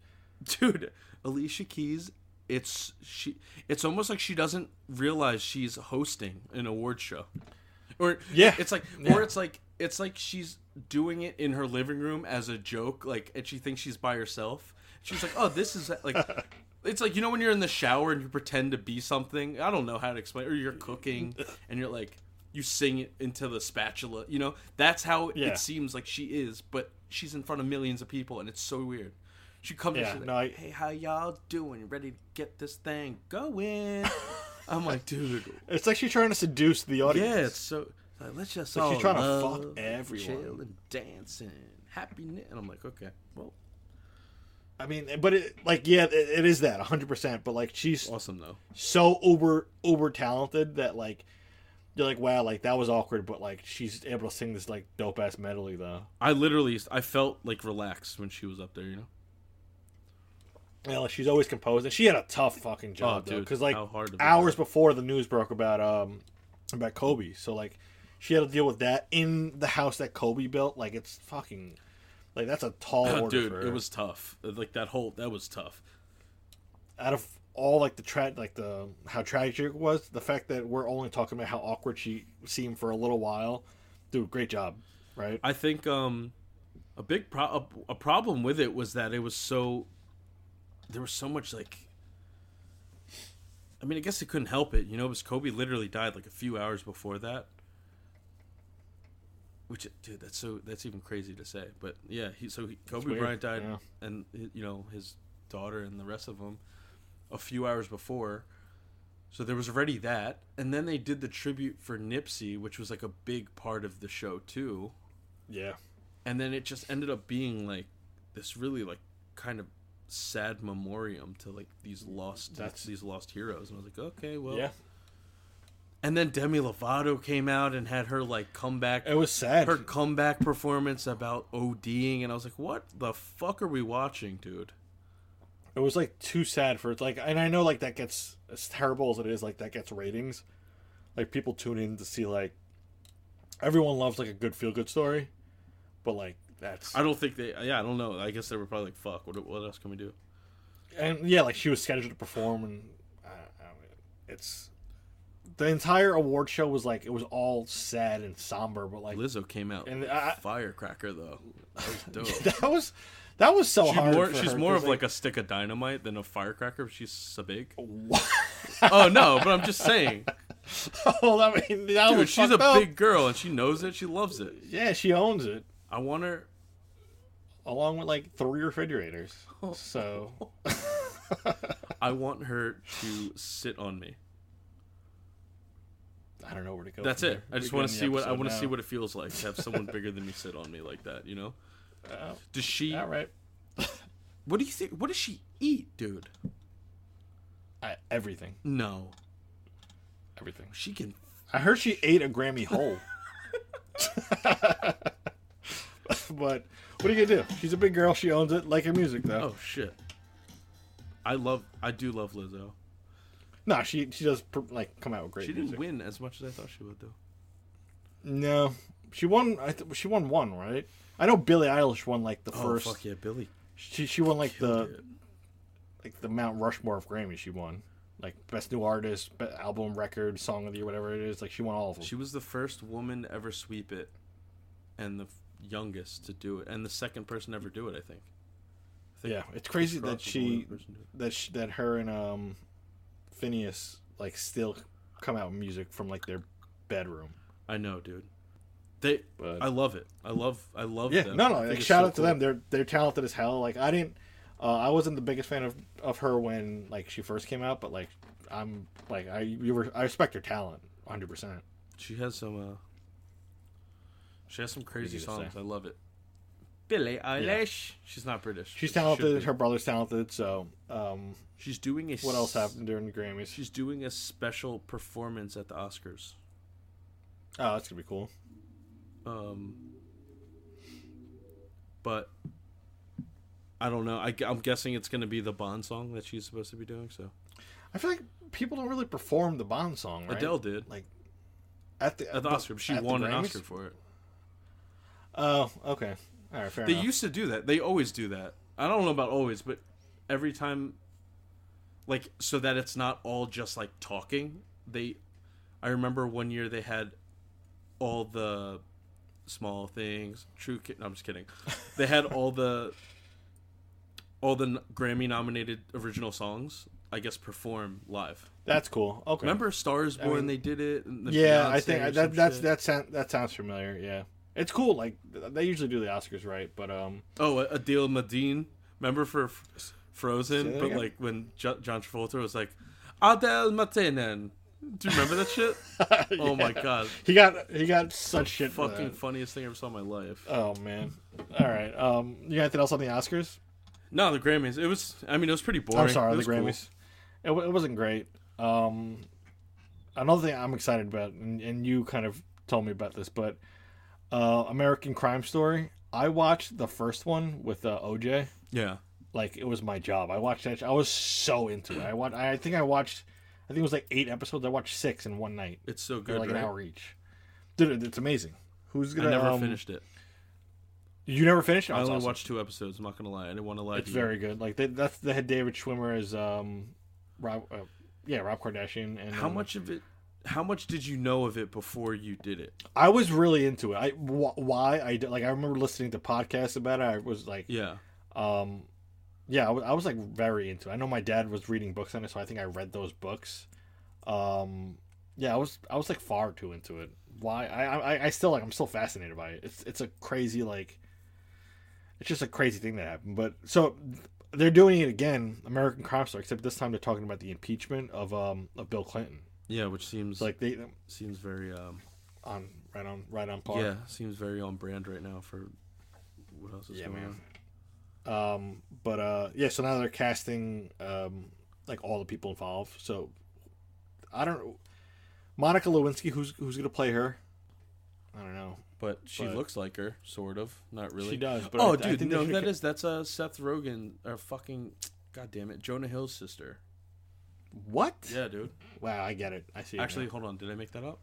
dude alicia keys it's she it's almost like she doesn't realize she's hosting an award show or Yeah. it's like Yeah. or it's like it's like she's doing it in her living room as a joke like and she thinks she's by herself she's like oh this is like it's like you know when you're in the shower and you pretend to be something? I don't know how to explain or you're cooking and you're like you sing it into the spatula you know? That's how Yeah. it seems like she is but she's in front of millions of people and it's so weird. She comes in, Yeah, like, no, I- hey how y'all doing? Ready to get this thing going? I'm like dude. It's like she's trying to seduce the audience. yeah it's so like, let's just Like all she's trying to love, fuck everyone. chill and dancing, and happiness. And i'm like okay well I mean, but it like yeah, it, it is that 100. percent But like she's awesome though so uber uber talented that like you're like wow, like that was awkward, but like she's able to sing this like dope ass medley though. i literally i felt like relaxed when she was up there you know Yeah, like she's always composed, and she had a tough fucking job Oh, though, because like hours before the news broke about um about Kobe, so like she had to deal with that in the house that Kobe built. Like it's fucking like that's a tall order. dude for it was tough like that whole that was tough out of all like the tra- like the how tragic it was. The fact that we're only talking about how awkward she seemed for a little while, dude, great job, right? I think um, a big pro- a, a problem with it was that it was so there was so much like I mean, I guess they couldn't help it, you know, because Kobe literally died like a few hours before that. Which, dude, that's so that's even crazy to say, but yeah, he so he, Kobe weird, Bryant died, yeah. and you know his daughter and the rest of them a few hours before. So there was already that, and then they did the tribute for Nipsey, which was like a big part of the show too yeah, and then it just ended up being like this really like kind of sad memoriam to like these lost That's- these lost heroes and i was like okay well yeah. And then demi lovato came out and had her like comeback It was sad. her comeback performance about oding and i was like what the fuck are we watching dude It was like too sad for it. Like, and I know like that gets as terrible as it is. Like that gets ratings. Like people tune in to see like everyone loves like a good feel good story, but like that's i don't think they yeah i don't know i guess they were probably like fuck what, what else can we do and yeah, like she was scheduled to perform, and I, I don't it's the entire award show was like it was all sad and somber, but like lizzo came out And I- firecracker though that was dope that was that was so She's hard. more, she's her, more of like a stick of dynamite than a firecracker. She's so big. What? oh no, but I'm just saying, oh, I mean, dude. She's a up. big girl and she knows it. She loves it. Yeah, she owns it I want her. along with like three refrigerators. So I want her to sit on me. I don't know where to go. That's it. there. I just want to see what I want to see what it feels like to have someone bigger than me sit on me like that. You know? Oh, Does she? all right. What do you think? What does she eat, dude? I, everything, No, everything. she can. I heard she ate a Grammy whole. but what are you gonna do? She's a big girl. She owns it. Like her music, though. Oh shit. I love. I do love Lizzo. No, she she does like come out with great She didn't music. win as much as I thought she would, though. No, she won. I th- she won one, right? I know Billie Eilish won like the Oh first. fuck yeah, Billy. She she won like the it. like the Mount Rushmore of Grammy. She won like best new artist, best album, record, song of the year, whatever it is. Like she won all of them. She was the first woman to ever sweep it, and the f- youngest to do it, and the second person to ever do it. I think. I think yeah, it's crazy that she person to do it. that sh that her and um Finneas like still come out music from like their bedroom. I know, dude. They. But- I love it. I love. I love. Yeah, them. no, no. Like, shout so out to cool. them. They're they're talented as hell. Like I didn't, Uh, I wasn't the biggest fan of, of her when like she first came out, but like I'm like I you were I respect her talent 100. percent She has some. uh She has some crazy songs. I love it. Billie Eilish. She's not British. She's but she talented. Her brother's talented. So um, She's doing a. what else happened during the Grammys? She's doing a special performance at the Oscars. Oh, that's gonna be cool. Um, but I don't know. I, am guessing it's going to be the Bond song that she's supposed to be doing. So I feel like people don't really perform the Bond song. Right? Adele did like at the at the Oscar. She won an Grammys? Oscar for it. Oh, okay. All right, fair They enough. used to do that. They always do that. I don't know about always, but every time, like, so that it's not all just like talking. They, I remember one year they had all the small things. True. Ki- No, I'm just kidding. They had all the all the Grammy nominated original songs. I guess perform live. That's cool. Okay. Remember Stars Born? mean, they did it. Yeah, I think that that's shit. that sound, that sounds familiar. Yeah, it's cool. Like they usually do the Oscars right, but um, Oh, Adele Medine. Remember for F- Frozen, but again? like when Jo- John Travolta was like Adele Matinen. Do you remember that shit? Oh my god, he got he got such shit. for fucking that. funniest thing I ever saw in my life. Oh man. All right. Um, you got anything else on the Oscars? No, the Grammys. It was. I mean, it was pretty boring. I'm sorry, It the was cool. Grammys. It, wa- it wasn't great. Um, another thing I'm excited about, and, and you kind of told me about this, but uh, American Crime Story. I watched the first one with uh, OJ. Yeah, Like it was my job. I watched that. I was so into it. I watched. I think I watched. I think it was like eight episodes. I watched six in one night. it's so good. like right? an hour each. Dude, it's amazing. Who's gonna? I never um, finished it. You never finished? it? I Oh, only awesome. watched two episodes. I'm not gonna lie. I didn't want to lie. It's to you. very good. Like they, that's they had David Schwimmer as um, Rob, uh, yeah, Rob Kardashian. And How um, much of it? How much did you know of it before you did it? I was really into it. I wh- why I like I remember listening to podcasts about it. I was like, Yeah. um, yeah, I was, I was like very into it. I know my dad was reading books on it, so I think I read those books. Um, yeah, I was I was like far too into it. Why? I I, I still like I'm still fascinated by it. It's it's a crazy like. It's just a crazy thing that happened. But so they're doing it again, American Crime Story, except this time they're talking about the impeachment of um of Bill Clinton. Yeah, which seems like they seems very um on right on right on par. yeah seems very on brand right now for what else is Yeah, going man. on. Um, but uh, yeah, so now they're casting um, like all the people involved. So I don't. Monica Lewinsky, who's who's gonna play her? I don't know. But she But- looks like her, sort of. Not really. She does. But oh, I, dude, I think no, that is that's uh, Seth Rogen or fucking, god damn it, Jonah Hill's sister. What? Yeah, dude. Wow, I get it. I see. Actually, hold on, did I make that up?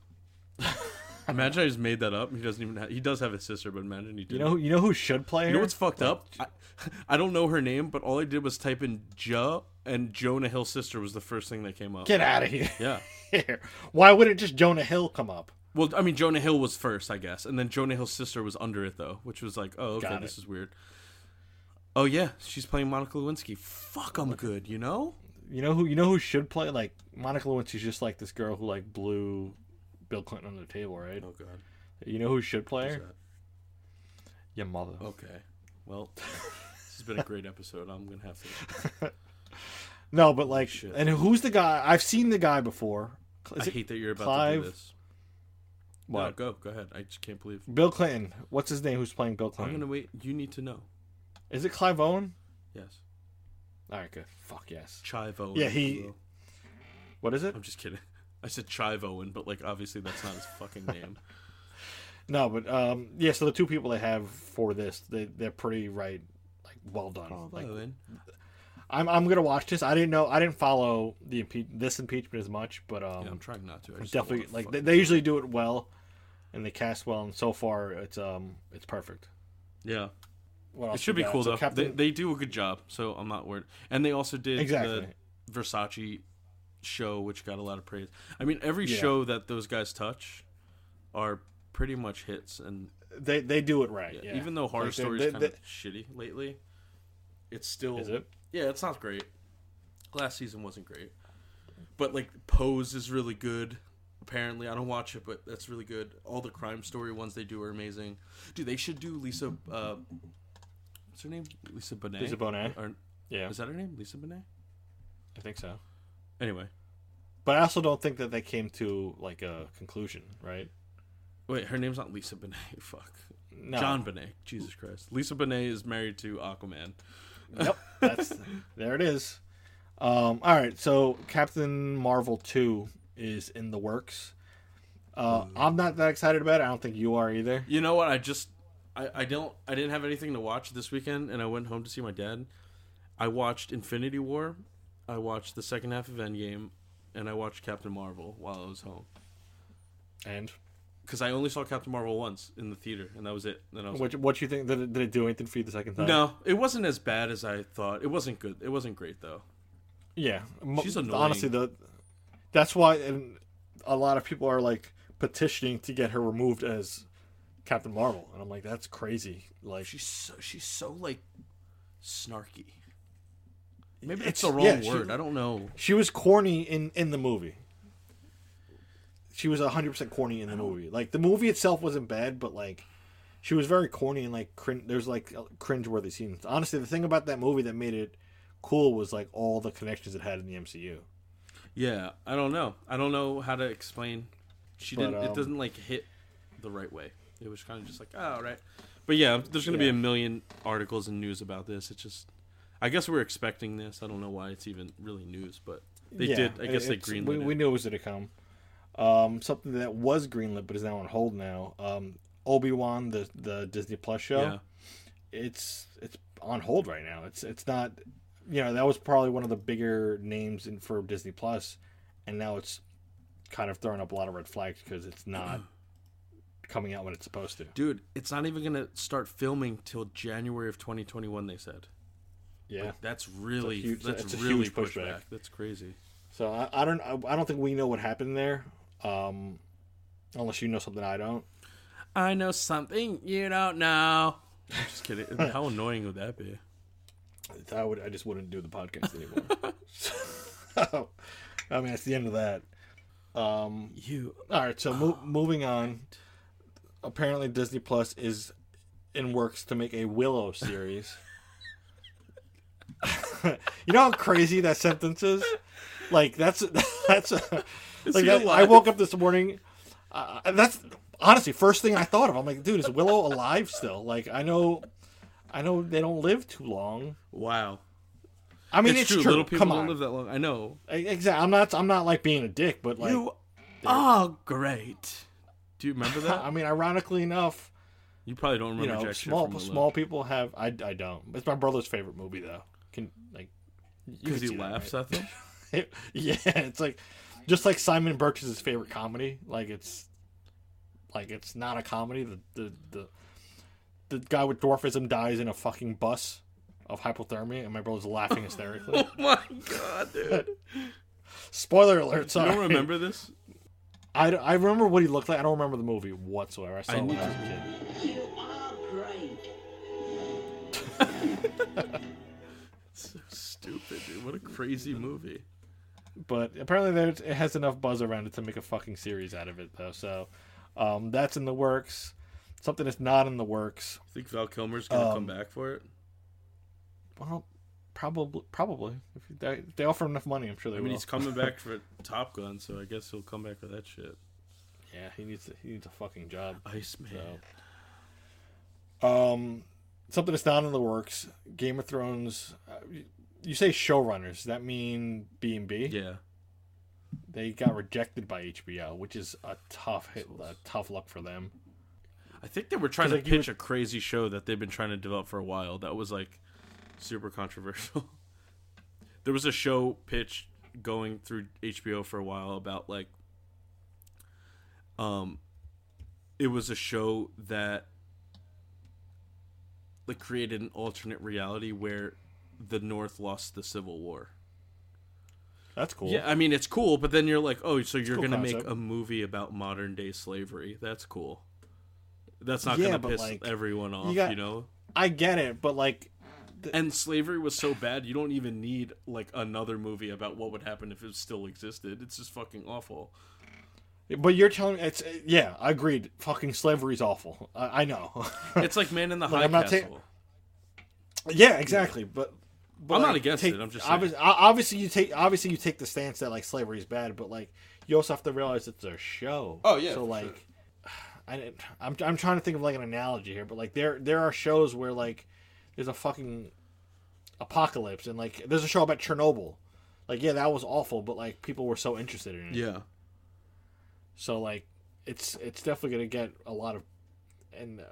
imagine I just made that up. He doesn't even. Have, he does have a sister, but imagine he did. you know you know who should play her? You know what's fucked up? I, I don't know her name, but all I did was type in Ja, and Jonah Hill's sister was the first thing that came up. Get out of here. Yeah. Why wouldn't just Jonah Hill come up? Well, I mean, Jonah Hill was first, I guess, and then Jonah Hill's sister was under it though, which was like, oh, okay, this is weird. Oh yeah, she's playing Monica Lewinsky. Fuck, I'm good, you know. You know who you know who should play like Monica Lewinsky's just like this girl who like blew Bill Clinton under the table, right? Oh god. You know who should play her? Your mother. Okay. Well, this has been a great episode. I'm gonna have to. No, but like, Shit. and who's the guy? I've seen the guy before. Is I hate that you're about Clive? to do this. What? No, go, go ahead. I just can't believe. Bill Clinton. What's his name? Who's playing Bill Clinton? I'm gonna wait. You need to know. Is it Clive Owen? Yes. All right, good. Fuck yes. Chive Owen. Yeah, he- What is it? I'm just kidding. I said Chive Owen, but like obviously that's not his fucking name. No, but um, yeah. So the two people they have for this, they they're pretty right. Like well done. Like Owen. I'm I'm gonna watch this. I didn't know. I didn't follow the impe- this impeachment as much, but um, Yeah, I'm trying not to. I definitely wanna like they, they usually do it well, and they cast well. And so far, it's um it's perfect. Yeah. It should be got? cool So though. Captain, They, they do a good job, so I'm not worried. And they also did Exactly. the Versace show, which got a lot of praise. I mean, every Yeah. show that those guys touch are pretty much hits, and they they do it right. yeah, Yeah. even though Horror Like, they- Story they- is kind of shitty lately, it's still Is it? Yeah, it's not great. Last season wasn't great, but like Pose is really good. Apparently, I don't watch it, but that's really good. All the crime story ones they do are amazing. Dude, they should do Lisa. Uh, what's her name? Lisa Bonet. Lisa Bonet? Or Yeah, Is that her name? Lisa Bonet? I think so. Anyway, But I also don't think that they came to like a conclusion, right? wait, her name's not Lisa Bonet. Fuck. No. John Bonet. Jesus Christ. Lisa Bonet is married to Aquaman. Yep, that's there. It is. Um, all right, so Captain Marvel two is in the works. Uh, I'm not that excited about it. I don't think you are either. You know what? I just I, I don't I didn't have anything to watch this weekend and I went home to see my dad. I watched Infinity War, I watched the second half of Endgame, and I watched Captain Marvel while I was home. And Because I only saw Captain Marvel once in the theater, and that was it. Then I was what what you think? Did it, did it do anything for you the second time? no, it wasn't as bad as I thought. It wasn't good. It wasn't great though. Yeah, She's annoying. Honestly, the that's why and a lot of people are like petitioning to get her removed as Captain Marvel, and I'm like, that's crazy. Like, She's so she's so like snarky. Maybe It's- it's the wrong yeah, she- word. I don't know. she was corny in in the movie. She was hundred percent corny in the movie. Like the movie itself wasn't bad, but like she was very corny and like crin- there's like cringe worthy scenes. Honestly, the thing about that movie that made it cool was like all the connections it had in the MCU. Yeah, I don't know. I don't know how to explain. She But, didn't. um, it doesn't like hit the right way. It was kind of just like, oh, right. But yeah, there's gonna be a million articles and news about this. It's just, I guess we're expecting this. I don't know why it's even really news, but they Yeah, did. I guess they greenlit we, it. we knew it was going to come. Um, something that was greenlit but is now on hold now. Um, Obi Wan, the the Disney Plus show. Yeah. It's it's on hold right now. It's it's not. You know that was probably one of the bigger names in for Disney Plus, and now it's kind of throwing up a lot of red flags because it's not coming out when it's supposed to. Dude, it's not even gonna start filming till January of 2021. They said. Yeah. That's really huge- that's really huge pushback. pushback. That's crazy. So I, I don't I, I don't think we know what happened there, um, unless you know something I don't. I know something you don't know. I'm just kidding. How annoying would that be? I would I just wouldn't do the podcast anymore. so, I mean, it's the end of that. Um, You all right, so mo- moving on. Apparently, Disney Plus is in works to make a Willow series. you know how crazy that sentence is? Like that's that's like I, woke up this morning. Uh, and that's honestly first thing I thought of. I'm like, dude, is Willow alive still? Like I know, I know they don't live too long. wow. I mean, it's, it's, true. true. Little people Come don't on, live that long. I know. exactly. I'm not. I'm not like being a dick, but like, you are great. Do you remember that? I mean, ironically enough, you probably don't you remember know, jack small small people have. I, I don't. It's my brother's favorite movie though. Can like because he see that, laughs right? at them. yeah, it's like just like Simon Birch's favorite comedy. Like it's like it's not a comedy. The the the, the guy with dwarfism dies in a fucking bus of hypothermia, and my brother's laughing hysterically. oh my god, dude! Spoiler alert! You don't remember this? I, I remember what he looked like. I don't remember the movie whatsoever. I saw I it when I was a kid. You are great. So stupid, dude. What a crazy movie. But apparently, there's, it has enough buzz around it to make a fucking series out of it, though. So um, that's in the works. Something that's not in the works. I think Val Kilmer's gonna Um, come back for it? Well, probably, probably. If they, they offer enough money, I'm sure they I mean, will. he's coming back for Top Gun, so I guess he'll come back for that shit. Yeah, he needs he needs a fucking job. Iceman. So, um, something that's not in the works. Game of Thrones. Uh, you- you say showrunners? Does that mean D and D? Yeah. They got rejected by HBO, which is a tough hit, a tough luck for them. I think they were trying to like, pitch a crazy show that they've been trying to develop for a while. That was like super controversial. there was a show pitch going through HBO for a while about like um it was a show that like created an alternate reality where the North lost the Civil War. That's cool. Yeah, I mean it's cool, but then you're like, oh, so you're cool gonna make a movie about modern day slavery? That's cool. That's not Yeah, gonna piss like, everyone off, you, got- know. I get it, but like, And slavery was so bad, you don't even need like another movie about what would happen if it still existed. It's just fucking awful. but you're telling me it's yeah, I agreed. Fucking slavery's awful. I, I know. It's like Man in the Look, High Castle. ta- yeah, exactly. But but, I'm not against take- it, I'm just saying. obviously you take obviously you take the stance that like slavery is bad, but like you also have to realize it's a show. Oh, yeah, So like, I didn't- I'm I'm trying to think of like an analogy here, but like there there are shows where like there's a fucking apocalypse and like there's a show about Chernobyl. Like yeah, that was awful, but like people were so interested in it. Yeah. So like, it's it's definitely gonna get a lot of, and uh,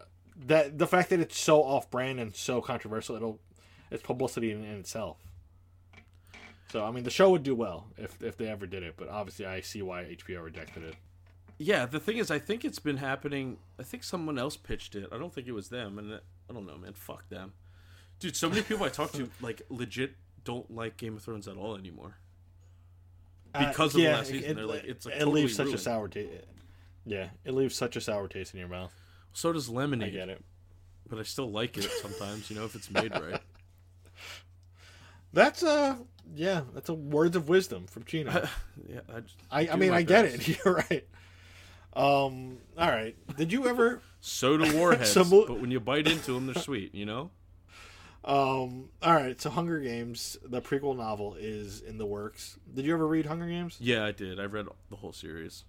that the fact that it's so off brand and so controversial, it'll it's publicity in, in itself. So I mean, the show would do well if if they ever did it, but obviously I see why HBO rejected it. Yeah, the thing is, I think it's been happening. I think someone else pitched it. I don't think it was them, and I don't know, man. Fuck them, dude. So many people I talk to, like, legit don't like Game of Thrones at all anymore. Because of the last season, they're like, it's, like, it totally leaves such a sour taste. Yeah, it leaves such a sour taste in your mouth. So does lemonade. I get it. but I still like it sometimes. You know, if it's made right. That's uh yeah, that's a words of wisdom from Chino. yeah, I, just I, I mean I get it. You're right. Um. All right. Did you ever? So do warheads, So but when you bite into them, they're sweet. You know. Um. All right. So Hunger Games, the prequel novel, is in the works. Did you ever read Hunger Games? Yeah, I did. I read the whole series.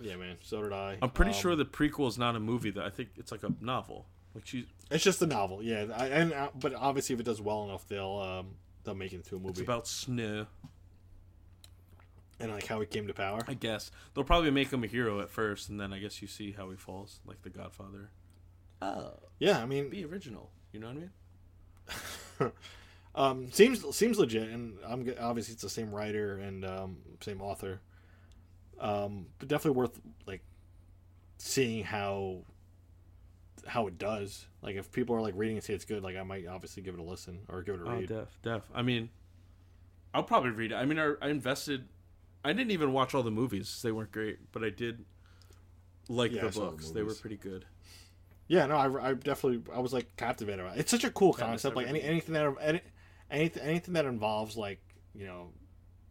Yeah, man. So did I. I'm pretty Um, sure the prequel is not a movie. Though I think it's like a novel. Like she, it's just a novel. Yeah, I, and uh, but obviously if it does well enough, they'll um they'll make it into a it's movie about snow. and like how he came to power. I guess they'll probably make him a hero at first, and then I guess you see how he falls, like the Godfather. Oh, Yeah, I mean, be original. You know what I mean? um, seems seems legit, and I'm obviously it's the same writer and um, same author. Um, but definitely worth like seeing how how it does. Like if people are like reading and say it's good, like I might obviously give it a listen or give it a Oh, read. def, def. I mean, I'll probably read it. I mean, I, I invested. I didn't even watch all the movies; they weren't great, but I did like Yeah, the saw the books. they were pretty good. Yeah, no, I, I definitely I was like captivated by it. It's such a cool concept. Like any anything that any, anything anything that involves like you know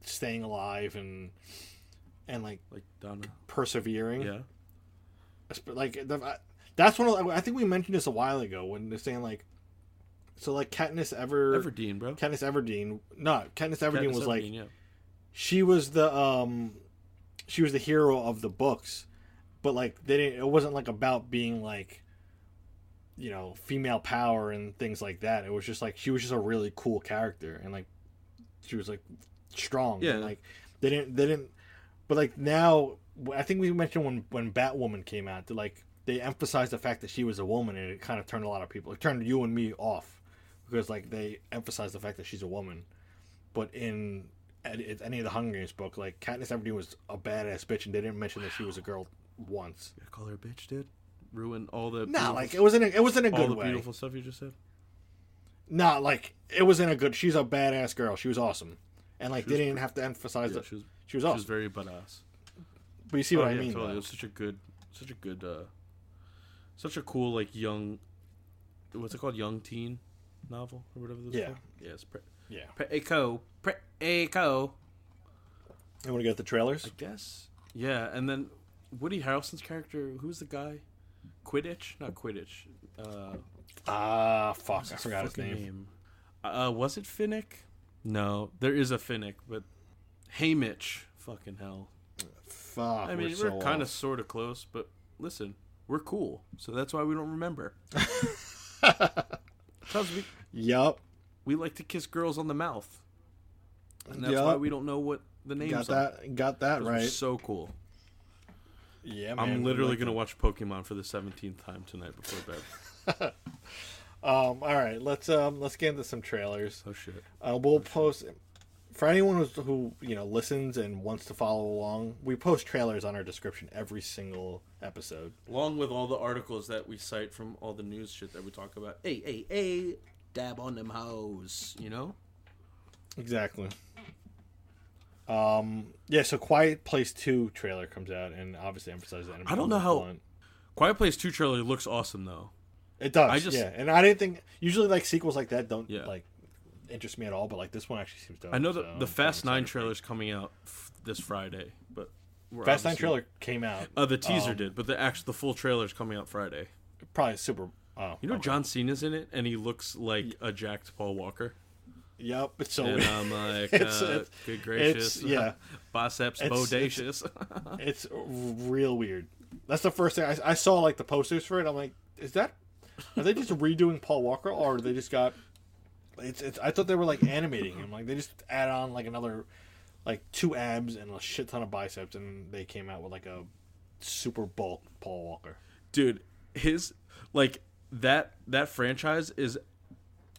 staying alive and and like Like Donna. persevering. Yeah. Like that's one of I think we mentioned this a while ago when they're saying like so like Katniss Ever Everdeen, bro. Katniss Everdeen no Katniss Everdeen Katniss was like yeah. she was the um she was the hero of the books but like they didn't it wasn't like about being like you know female power and things like that it was just like she was just a really cool character and like she was like strong Yeah. and like they didn't they didn't but like now i think we mentioned when when batwoman came out they like they emphasized the fact that she was a woman and it kind of turned a lot of people it turned you and me off because like they emphasized the fact that she's a woman but in any any of the Hunger Games book, like Katniss Everdeen was a badass bitch, and they didn't mention that she was a girl once. You call her a bitch, dude. Ruin all the beautiful- like it was in a, it was in a good all the way. beautiful stuff you just said. Nah, like it was in a good. She's a badass girl. She was awesome, and like they didn't have to emphasize Yeah, that she was. she was She awesome. was very badass. but you see what Oh, I mean? totally. It was such a good, such a good, uh, such a cool like young, what's it called, young teen novel or whatever. This Yeah. called? yeah, it's pre- Yeah. Preco, Preco. You want to get the trailers? I guess. Yeah, and then Woody Harrelson's character, who's the guy? Quidditch, not Quidditch. Uh, Ah, fuck! I forgot his fucking name. Uh, was it Finnick? No, there is a Finnick, but Haymitch. Fucking hell. Fuck. I mean, we're, we're, kind of sort of close, but listen, we're cool, so that's why we don't remember. Because we Yup. we like to kiss girls on the mouth, and that's Yup. why we don't know what the names Got are. that. Got that 'Cause right. So cool. Yeah, man. I'm literally like gonna it. watch Pokemon for the seventeenth time tonight before bed. Um. All right. Let's um. Let's get into some trailers. Oh shit! Uh, we'll post for anyone who's, who you know listens and wants to follow along. We post trailers on our description every single episode. Along with all the articles that we cite from all the news shit that we talk about. Hey, hey, hey! Dab on them hoes, you know. Exactly. Um. Yeah. So, Quiet Place Two trailer comes out and obviously emphasizes that. I don't know how- Quiet Place Two trailer looks awesome though. it does. I just- yeah, and I didn't think usually like sequels like that don't Yeah. like interest me at all, but like this one actually seems dope. I know so that I'm the Fast Nine it. trailer's coming out f- this Friday, but Fast Nine trailer came out. Uh, the teaser Um, did, but the actual the full trailer's coming out Friday. Probably super. Oh, You know okay. John Cena's in it, and he looks like a jacked Paul Walker. Yep, it's so And weird. I'm like, It's- uh, it's- good gracious. yeah. Biceps It's- bodacious. It's real weird. That's the first thing I, I saw. Like the posters for it, I'm like, is that? Are they just redoing Paul Walker, or they just got? It's, it's. I thought they were like animating him. Like they just add on like another, like two abs and a shit ton of biceps, and they came out with like a super bulk Paul Walker. Dude, his like that that franchise is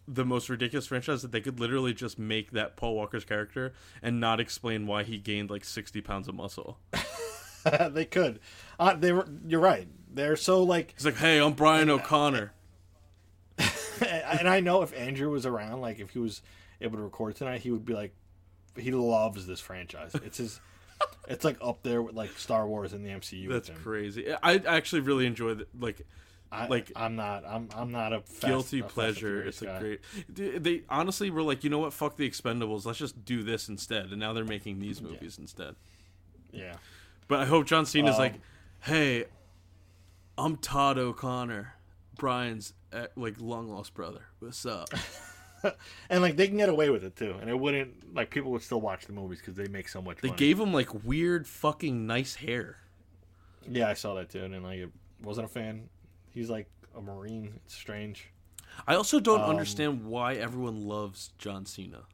the most ridiculous franchise that they could literally just make that Paul Walker's character and not explain why he gained like 60 pounds of muscle. they could. Uh, they were. You're right. They're so like, He's like, "Hey, I'm Brian O'Conner." and I know if Andrew was around, like if he was able to record tonight, he would be like, he loves this franchise. It's his. It's like up there with like Star Wars in the MCU. That's crazy. I actually really enjoy the like I, like- I'm not. I'm. I'm not a fast, guilty a pleasure. It's a great. They honestly were like, you know what? Fuck the Expendables. Let's just do this instead. And now they're making these movies instead. Yeah. But I hope John Cena's Um, like, hey, I'm Todd O'Connor, Brian's uh, like long lost brother. What's up? And like they can get away with it too, and it wouldn't like people would still watch the movies because they make so much. They money. gave him like weird fucking nice hair. Yeah, I saw that too, and then like wasn't a fan. He's like a marine. It's strange. I also don't Um, understand why everyone loves John Cena.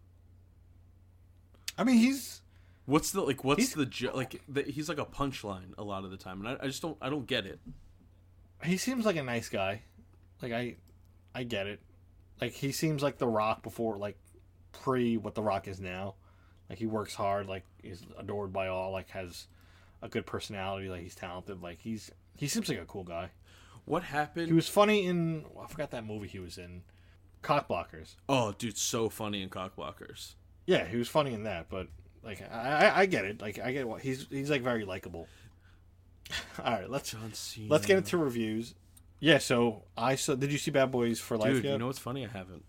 I mean, he's What's the like? What's the like? The, he's like a punchline a lot of the time, and I, I just don't. I don't get it. he seems like a nice guy. Like I, I get it. Like he seems like the Rock before, like pre what the Rock is now. Like he works hard. Like he's adored by all. Like has a good personality. Like he's talented. Like he's he seems like a cool guy. What happened? He was funny in I forgot that movie he was in, Cockblockers. Oh, dude, so funny in Cockblockers. Yeah, he was funny in that. But like I, I, I get it. Like I get what he's he's like very likable. All right, let's let's get into reviews. Yeah, so I saw. Did you see Bad Boys for Life Dude, yet? you know what's funny? I haven't.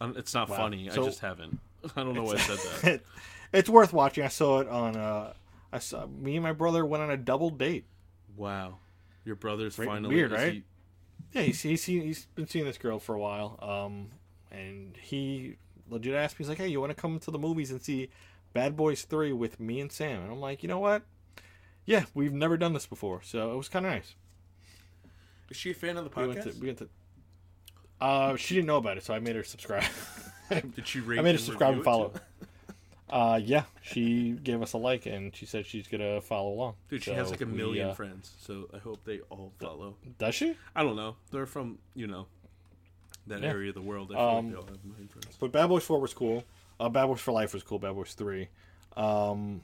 It's not Wow. funny. So- I just haven't. I don't know why I said that. it, it's worth watching. I saw it on. Uh, I saw me and my brother went on a double date. Wow, your brother's Right, finally weird, right? he- Yeah, he's he's he's been seeing this girl for a while. Um, and he legit asked me, he's like, "Hey, you want to come to the movies and see Bad Boys Three with me and Sam?" And I'm like, "You know what? Yeah, we've never done this before, so it was kind of nice." Is she a fan of the We went to we went to. Uh, she didn't know about it, so I made her subscribe. Did she rate? I made her subscribe and review it follow. Uh, yeah, she gave us a like and she said she's gonna follow along. Dude, she So has like a we, million uh, friends, so I hope they all follow. Does she? I don't know. They're from you know that Yeah. area of the world. I feel Um, like they all have million friends. But Bad Boys Four was cool. Uh, Bad Boys for Life was cool. Bad Boys Three, um,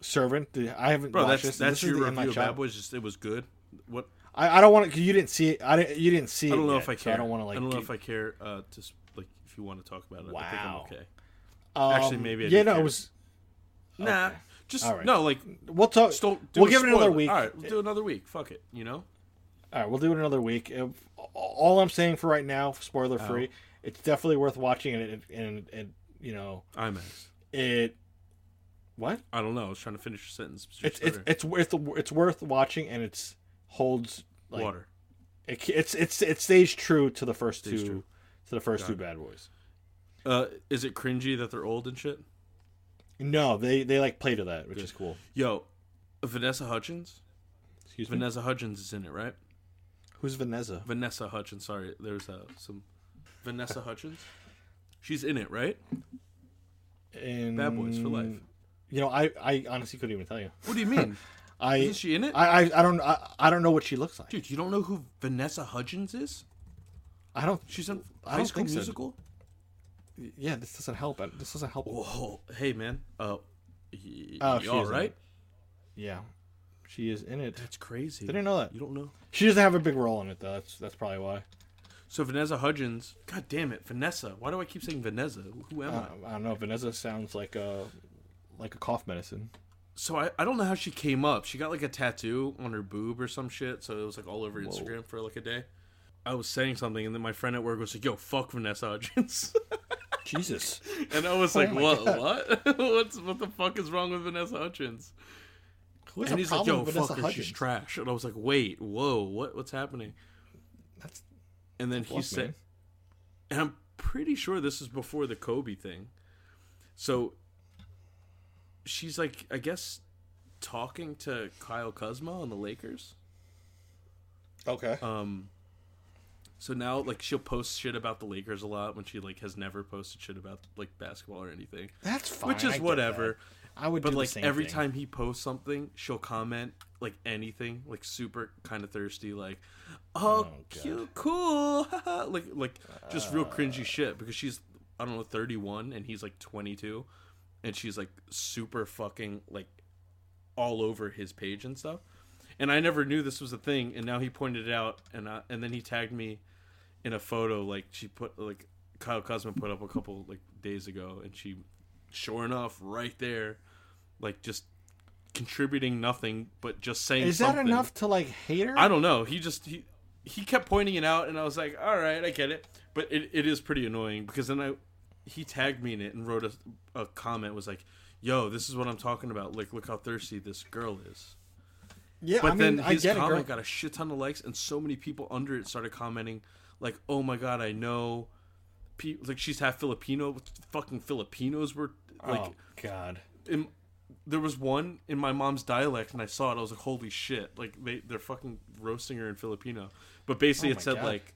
Servant. I haven't Bro, watched that's this. that's This is your review of Bad Boys. Just it was good. What I, I don't want to. Cause you didn't see it. I didn't, you didn't see it. I don't know yet, if I so care. I don't want to like. I don't know if I care. Uh, to like if you want to talk about it. I think I'm Wow. okay. Um, actually, maybe I yeah, no, care. it was. Nah, Okay. just All right. no. Like We'll talk. just don't. we'll a give it another week. All right, we'll do another week. Fuck it. You know. All right, we'll do it another week. All I'm saying for right now, spoiler free, it's definitely worth watching, and it, and, and you know IMAX. it. What? I don't know. I was trying to finish your sentence. but you It's it's it's worth it's worth watching, and it's holds like water. It, it's it's it stays true to the first Stays two true. to the first Got two it. Bad Boys. Uh, is it cringy that they're old and shit? No, they they like play to that, which is cool. Yo, Vanessa Hudgens. Excuse me. Vanessa Hudgens is in it, right? Who's Vanessa? Vanessa Hudgens. Sorry, there's uh, some Vanessa Hudgens. She's in it, right? In Bad Boys for Life. You know, I I honestly couldn't even tell you. What do you mean? I Isn't she in it? I I, I don't I, I don't know what she looks like. Dude, you don't know who Vanessa Hudgens is? I don't. She's in I High School think so. Yeah, this doesn't help. This doesn't help. Whoa, hey man. Uh, y- Oh, y- she is in it. Yeah, she is in it. That's crazy. I didn't know that. You don't know. She doesn't have a big role in it though. That's that's probably why. So Vanessa Hudgens. God damn it, Vanessa. Why do I keep saying Vanessa? Who am Uh, I? I don't know. Vanessa sounds like a like a cough medicine. So I, I don't know how she came up. She got like a tattoo on her boob or some shit. So it was like all over Instagram for like a day. I was saying something, and then my friend at work was like, "Yo, fuck Vanessa Hudgens," Jesus. and I was like, Oh "What? God. What? What's what the fuck is wrong with Vanessa Hudgens?" Who and he's like, problem "Yo, with fuck Vanessa her, Hudgens? she's trash." And I was like, "Wait, whoa, what? What's happening?" That's And then he said, man. and I'm pretty sure this is before the Kobe thing. So she's like, I guess, talking to Kyle Kuzma on the Lakers. Okay. Um, so now like she'll post shit about the Lakers a lot when she like has never posted shit about like basketball or anything, That's fine. which is get whatever. I would But do like every thing. time he posts something, she'll comment like anything, like super kind of thirsty, like, "Oh, oh cute, cool," like like just real cringy uh. shit because she's I don't know thirty one and he's like twenty two, and she's like super fucking like all over his page and stuff. And I never knew this was a thing, and now he pointed it out, and I, and then he tagged me in a photo like she put like Kyle Kuzma put up a couple like days ago, and she, sure enough, right there, like just contributing nothing but just saying. Is that enough to like hate her? I don't know. He just he he kept pointing it out, and I was like, all right, I get it, but it, it is pretty annoying because then I he tagged me in it and wrote a, a comment was like, "Yo, this is what I'm talking about. Like, look how thirsty this girl is." Yeah, But I mean, then I his get it, comment got a shit ton of likes, and so many people under it started commenting, like, "Oh my god, I know." Like she's half Filipino. Fucking Filipinos were like, oh God. in, there was one in my mom's dialect, and I saw it. I was like, "Holy shit!" Like they they're fucking roasting her in Filipino. But basically, Oh it said God. like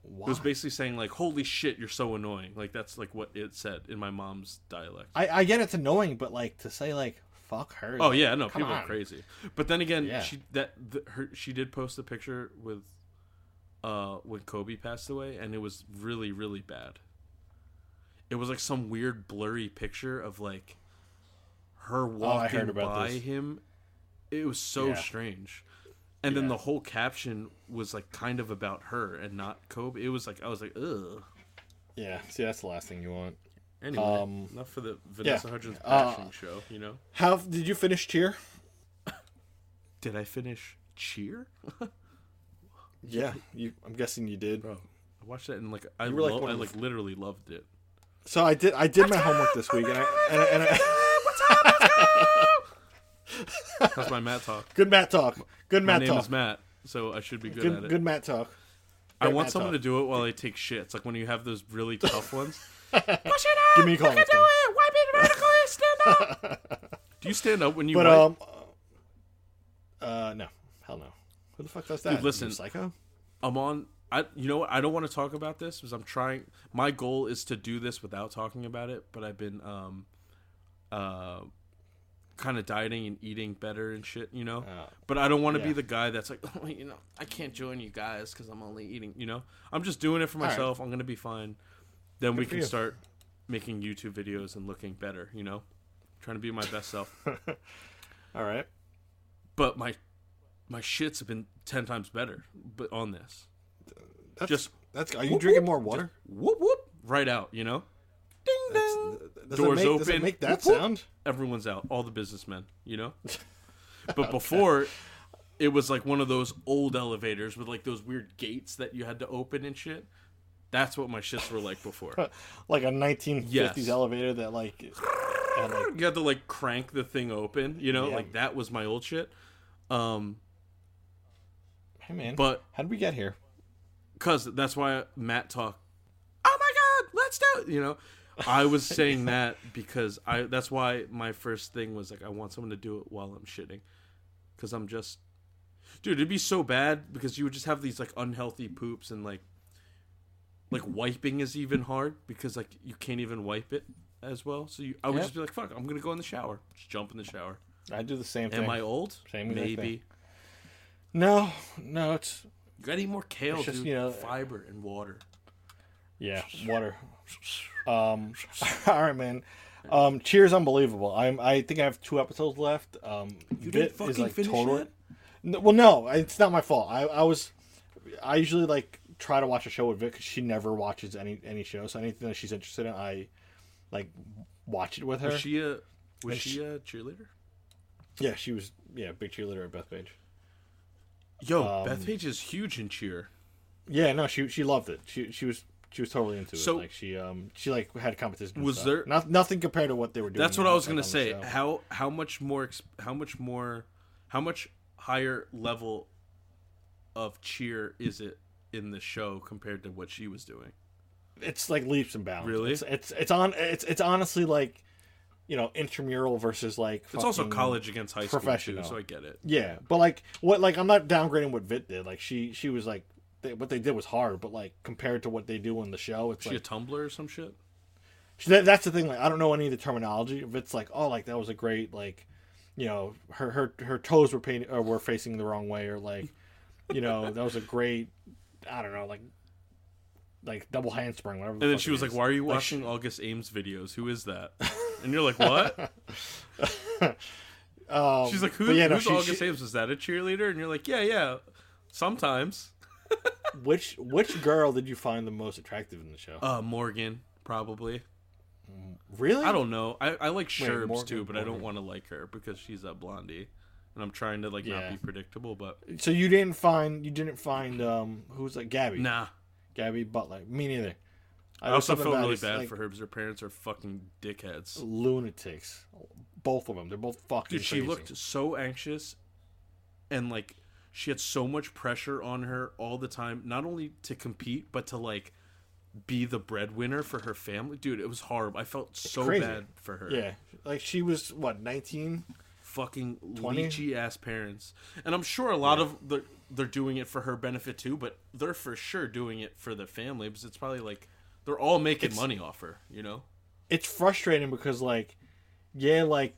Why? it was basically saying like, "Holy shit, you're so annoying." Like that's like what it said in my mom's dialect. I, I get it's annoying, but like to say like fuck her. Oh like, yeah, no, people on. are crazy. But then again, Yeah. she that the, her she did post a picture with uh when Kobe passed away, and it was really really bad. It was like some weird blurry picture of like her Oh, walking about by this. him. It was so Yeah. strange. And then the whole caption was like kind of about her and not Kobe. It was like I was like, ugh. Yeah, see, that's the last thing you want. Anyway, Um, enough for the Vanessa yeah. Hudgens Uh, show. You know? How did you finish Cheer? Did I finish Cheer? Yeah, you. I'm guessing you did. Bro, I watched that and like I, You were, like, lo- one I like literally loved it. So I did. I did my homework this week, and I and, I- and I, That's my mat talk. good mat talk. Good Matt My name talk. is Matt, so I should be good, at Good, it. good mat talk. I want Matt someone talk. to do it while I take shits. Like when you have those really tough ones. Push it out. Give me a call. next time. Do you stand up when you But wipe? um, uh, no. Who the fuck does that? You listen. psycho. I'm on. I you know what? I don't want to talk about this because I'm trying. My goal is to do this without talking about it. But I've been um, uh, kind of dieting and eating better and shit. You know. Oh. but I don't want to yeah. be the guy that's like, oh, you know, I can't join you guys because I'm only eating. You know, I'm just doing it for right. myself. I'm gonna be fine. Then we can you. start making YouTube videos and looking better. You know, trying to be my best self. All right. but my my shits have been ten times better. But on this, That's, Just- that's. Are you drinking more water? whoop whoop, right out. You know, ding ding. Does Doors it make, open. Does it make that Whoop, whoop. sound? Everyone's out. All the businessmen. You know. But before, it was like one of those old elevators with like those weird gates that you had to open and shit. That's what my shits were like before. Like a 1950s Yes. elevator that like. like you had to like crank the thing open. You know, Yeah. like that was my old shit. Um, hey man, but how did we get here? Cause that's why mat talked. Oh my God, let's do it. You know, I was saying that because I. That's why my first thing was like, I want someone to do it while I'm shitting, because I'm just, dude. It'd be so bad because you would just have these like unhealthy poops and like, like wiping is even hard because like you can't even wipe it as well. So you, I would Yep. just be like, fuck, I'm gonna go in the shower, just jump in the shower. I do the same thing. Am I old? Same Maybe. thing. No, no, it's You gotta eat more kale, It's just, dude. you know- Fiber and water. yeah, water. Um, all right, man. Um, Cheers, unbelievable. I'm. I think I have two episodes left. Um, You didn't fucking finish totally. it? No, well, no, it's not my fault. I, I was. I usually like try to watch a show with Vic because she never watches any any show. So anything that she's interested in, I like watch it with her. Was she a was she she- a cheerleader? yeah, she was. Yeah, big cheerleader at Bethpage. Yo, Um, Bethpage is huge in cheer. Yeah, no, she she loved it. She she was she was totally into So- it. Like she um she like had a competition. Was there- Not, nothing compared to what they were doing? That's what I was gonna say. How how much more how much more how much higher level of cheer is it in the show compared to what she was doing? it's like leaps and bounds. Really? It's it's, it's on. It's it's honestly like, you know, intramural versus like. It's also college against high school professional. too, so I get it. Yeah, but like what? Like I'm not downgrading what Vic did. Like she she was like they, what they did was hard, but like compared to what they do in the show, it's Is she a like tumbler or some shit? she- that, that's the thing. Like I don't know any of the terminology. If it's like oh like that was a great like, you know her her her toes were painted or were facing the wrong way or like, you know that was a great, I don't know like. Like double handspring, whatever. the And then she was like, "Why are you Like, watching August Ames videos? Who is that?" And you're like, "What?" um, She's like, Who, yeah, no, "Who's she- August she- Ames? Is that a cheerleader?" And you're like, "Yeah, yeah, sometimes." Which which girl did you find the most attractive in the show? Uh, Morgan, probably. really? I don't know. I, I like Sherbs Morgan- too, but I don't want to like her because she's a blondie, and I'm trying to like not be predictable. But So you didn't find you didn't find um who's like Gabi? nah, Gabi Butler. Me neither. I also felt really bad like, for her because her parents are fucking dickheads. lunatics. Both of them. They're both fucking. Dude, she crazy. looked so anxious, and like she had so much pressure on her all the time, not only to compete but to like be the breadwinner for her family. Dude, it was horrible. I felt so Crazy. bad for her. Yeah, like she was what nineteen. fucking 20? leechy ass parents. And I'm sure a lot of the they're doing it for her benefit too, but they're for sure doing it for the family because it's probably like they're all making It's- money off her, you know? It's frustrating because like, yeah, like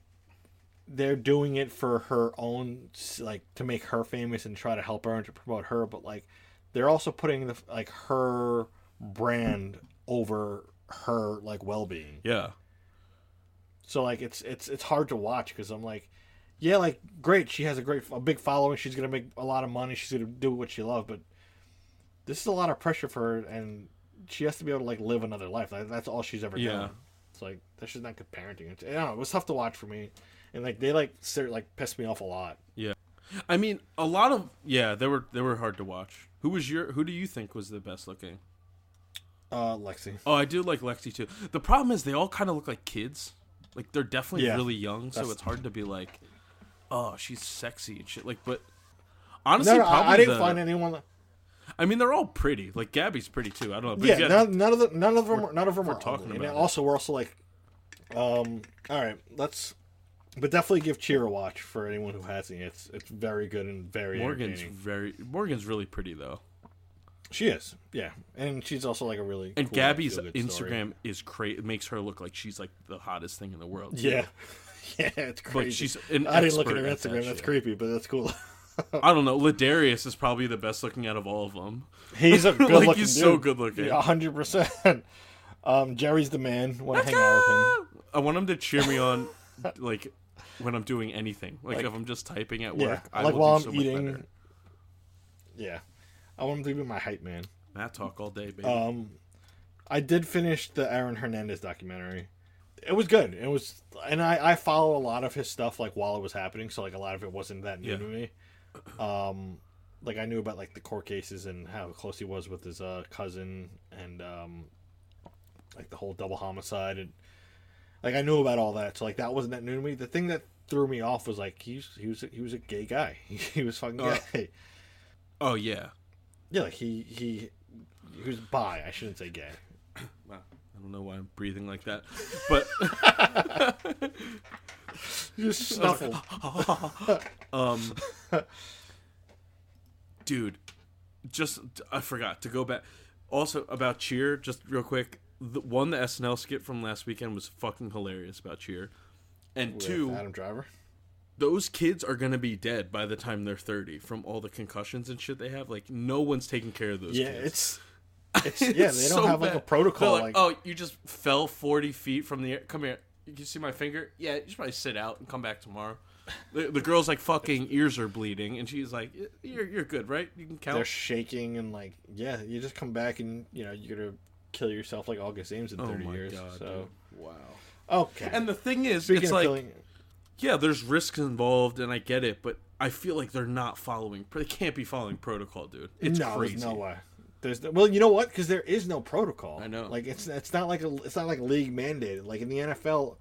they're doing it for her own like to make her famous and try to help her and to promote her, but like they're also putting the like her brand over her like well being. Yeah. So like it's it's it's hard to watch because I'm like, yeah, like great, she has a great a big following, she's gonna make a lot of money, she's gonna do what she loves, but this is a lot of pressure for her, and she has to be able to like live another life. Like, that's all she's ever Yeah. done. It's like that's just not good parenting. It's, I don't know, it was tough to watch for me, and like they like ser- like pissed me off a lot. Yeah, I mean, a lot of yeah, they were they were hard to watch. Who was your who do you think was the best looking? Uh, Lexi. Oh, I do like Lexi too. The problem is they all kind of look like kids. Like they're definitely Yeah. really young, so it's hard to be like, "Oh, she's sexy" and shit. Like, but honestly, no, probably I, I didn't the- find anyone. I mean, they're all pretty. Like Gabi's pretty too. I don't know. But Yeah, none, none of the none of them We're- none of them we're talking ugly. And about it. also, we're also like, um, all right, let's, but definitely give Cheer a watch for anyone who hasn't. It's it's very good and very Morgan's very Morgan's really pretty though, She is, yeah, and she's also like a really and cool, Gabi's feel-good story. Instagram is crazy. It makes her look like she's like the hottest thing in the world. Yeah, yeah, it's crazy. but she's I didn't look at her Instagram. that That's shit. creepy, but that's cool. I don't know. La'Darius is probably the best looking out of all of them. He's a good Like, looking he's dude. so good looking. Yeah, hundred percent. Um, Jerry's the man. Want to hang out with him? I want him to cheer me on, like when I'm doing anything. Like, Like- if I'm just typing at Yeah, work. I like while I'm so eating. better. Yeah, I want him to be my hype man. mat talk all day, baby. Um, I did finish the Aaron Hernandez documentary. It was good. It was, and I I follow a lot of his stuff like while it was happening, so like a lot of it wasn't that new Yeah. to me. Um, like I knew about like the court cases and how close he was with his uh, cousin and um, like the whole double homicide and like I knew about all that. So like that wasn't that new to me. The thing that threw me off was like he's he was he was a gay guy. he was fucking Uh, gay. oh yeah. yeah, like he he he was bi. I shouldn't say gay. Wow. I don't know why I'm breathing like that, but just snuffled. um, dude, just I forgot to go back. Also about Cheer, just real quick. The one the SNL skit from last weekend was fucking hilarious about Cheer, and with two, Adam Driver. those kids are gonna be dead by the time they're 30 from all the concussions and shit they have. Like no one's taking care of those Yeah, kids. it's it's yeah. They don't so have like a protocol. They're Like, oh, you just fell 40 feet from the air. Come here. You can see my finger? Yeah, you should probably sit out and come back tomorrow. The, the girl's like, fucking ears are bleeding. And she's like, you're, you're good, right? You can count. they're shaking and like yeah. You just come back and you know you're gonna kill yourself like August Ames in oh thirty my years. God. so dude. Wow. okay. And the thing is, Speaking it's like, killing, yeah, there's risks involved, and I get it, but I feel like they're not following. They can't be following protocol, dude. It's no, crazy. no way. There's no, well, you know what? Because there is no protocol. I know. Like it's it's not like a it's not like league mandated. Like in the NFL,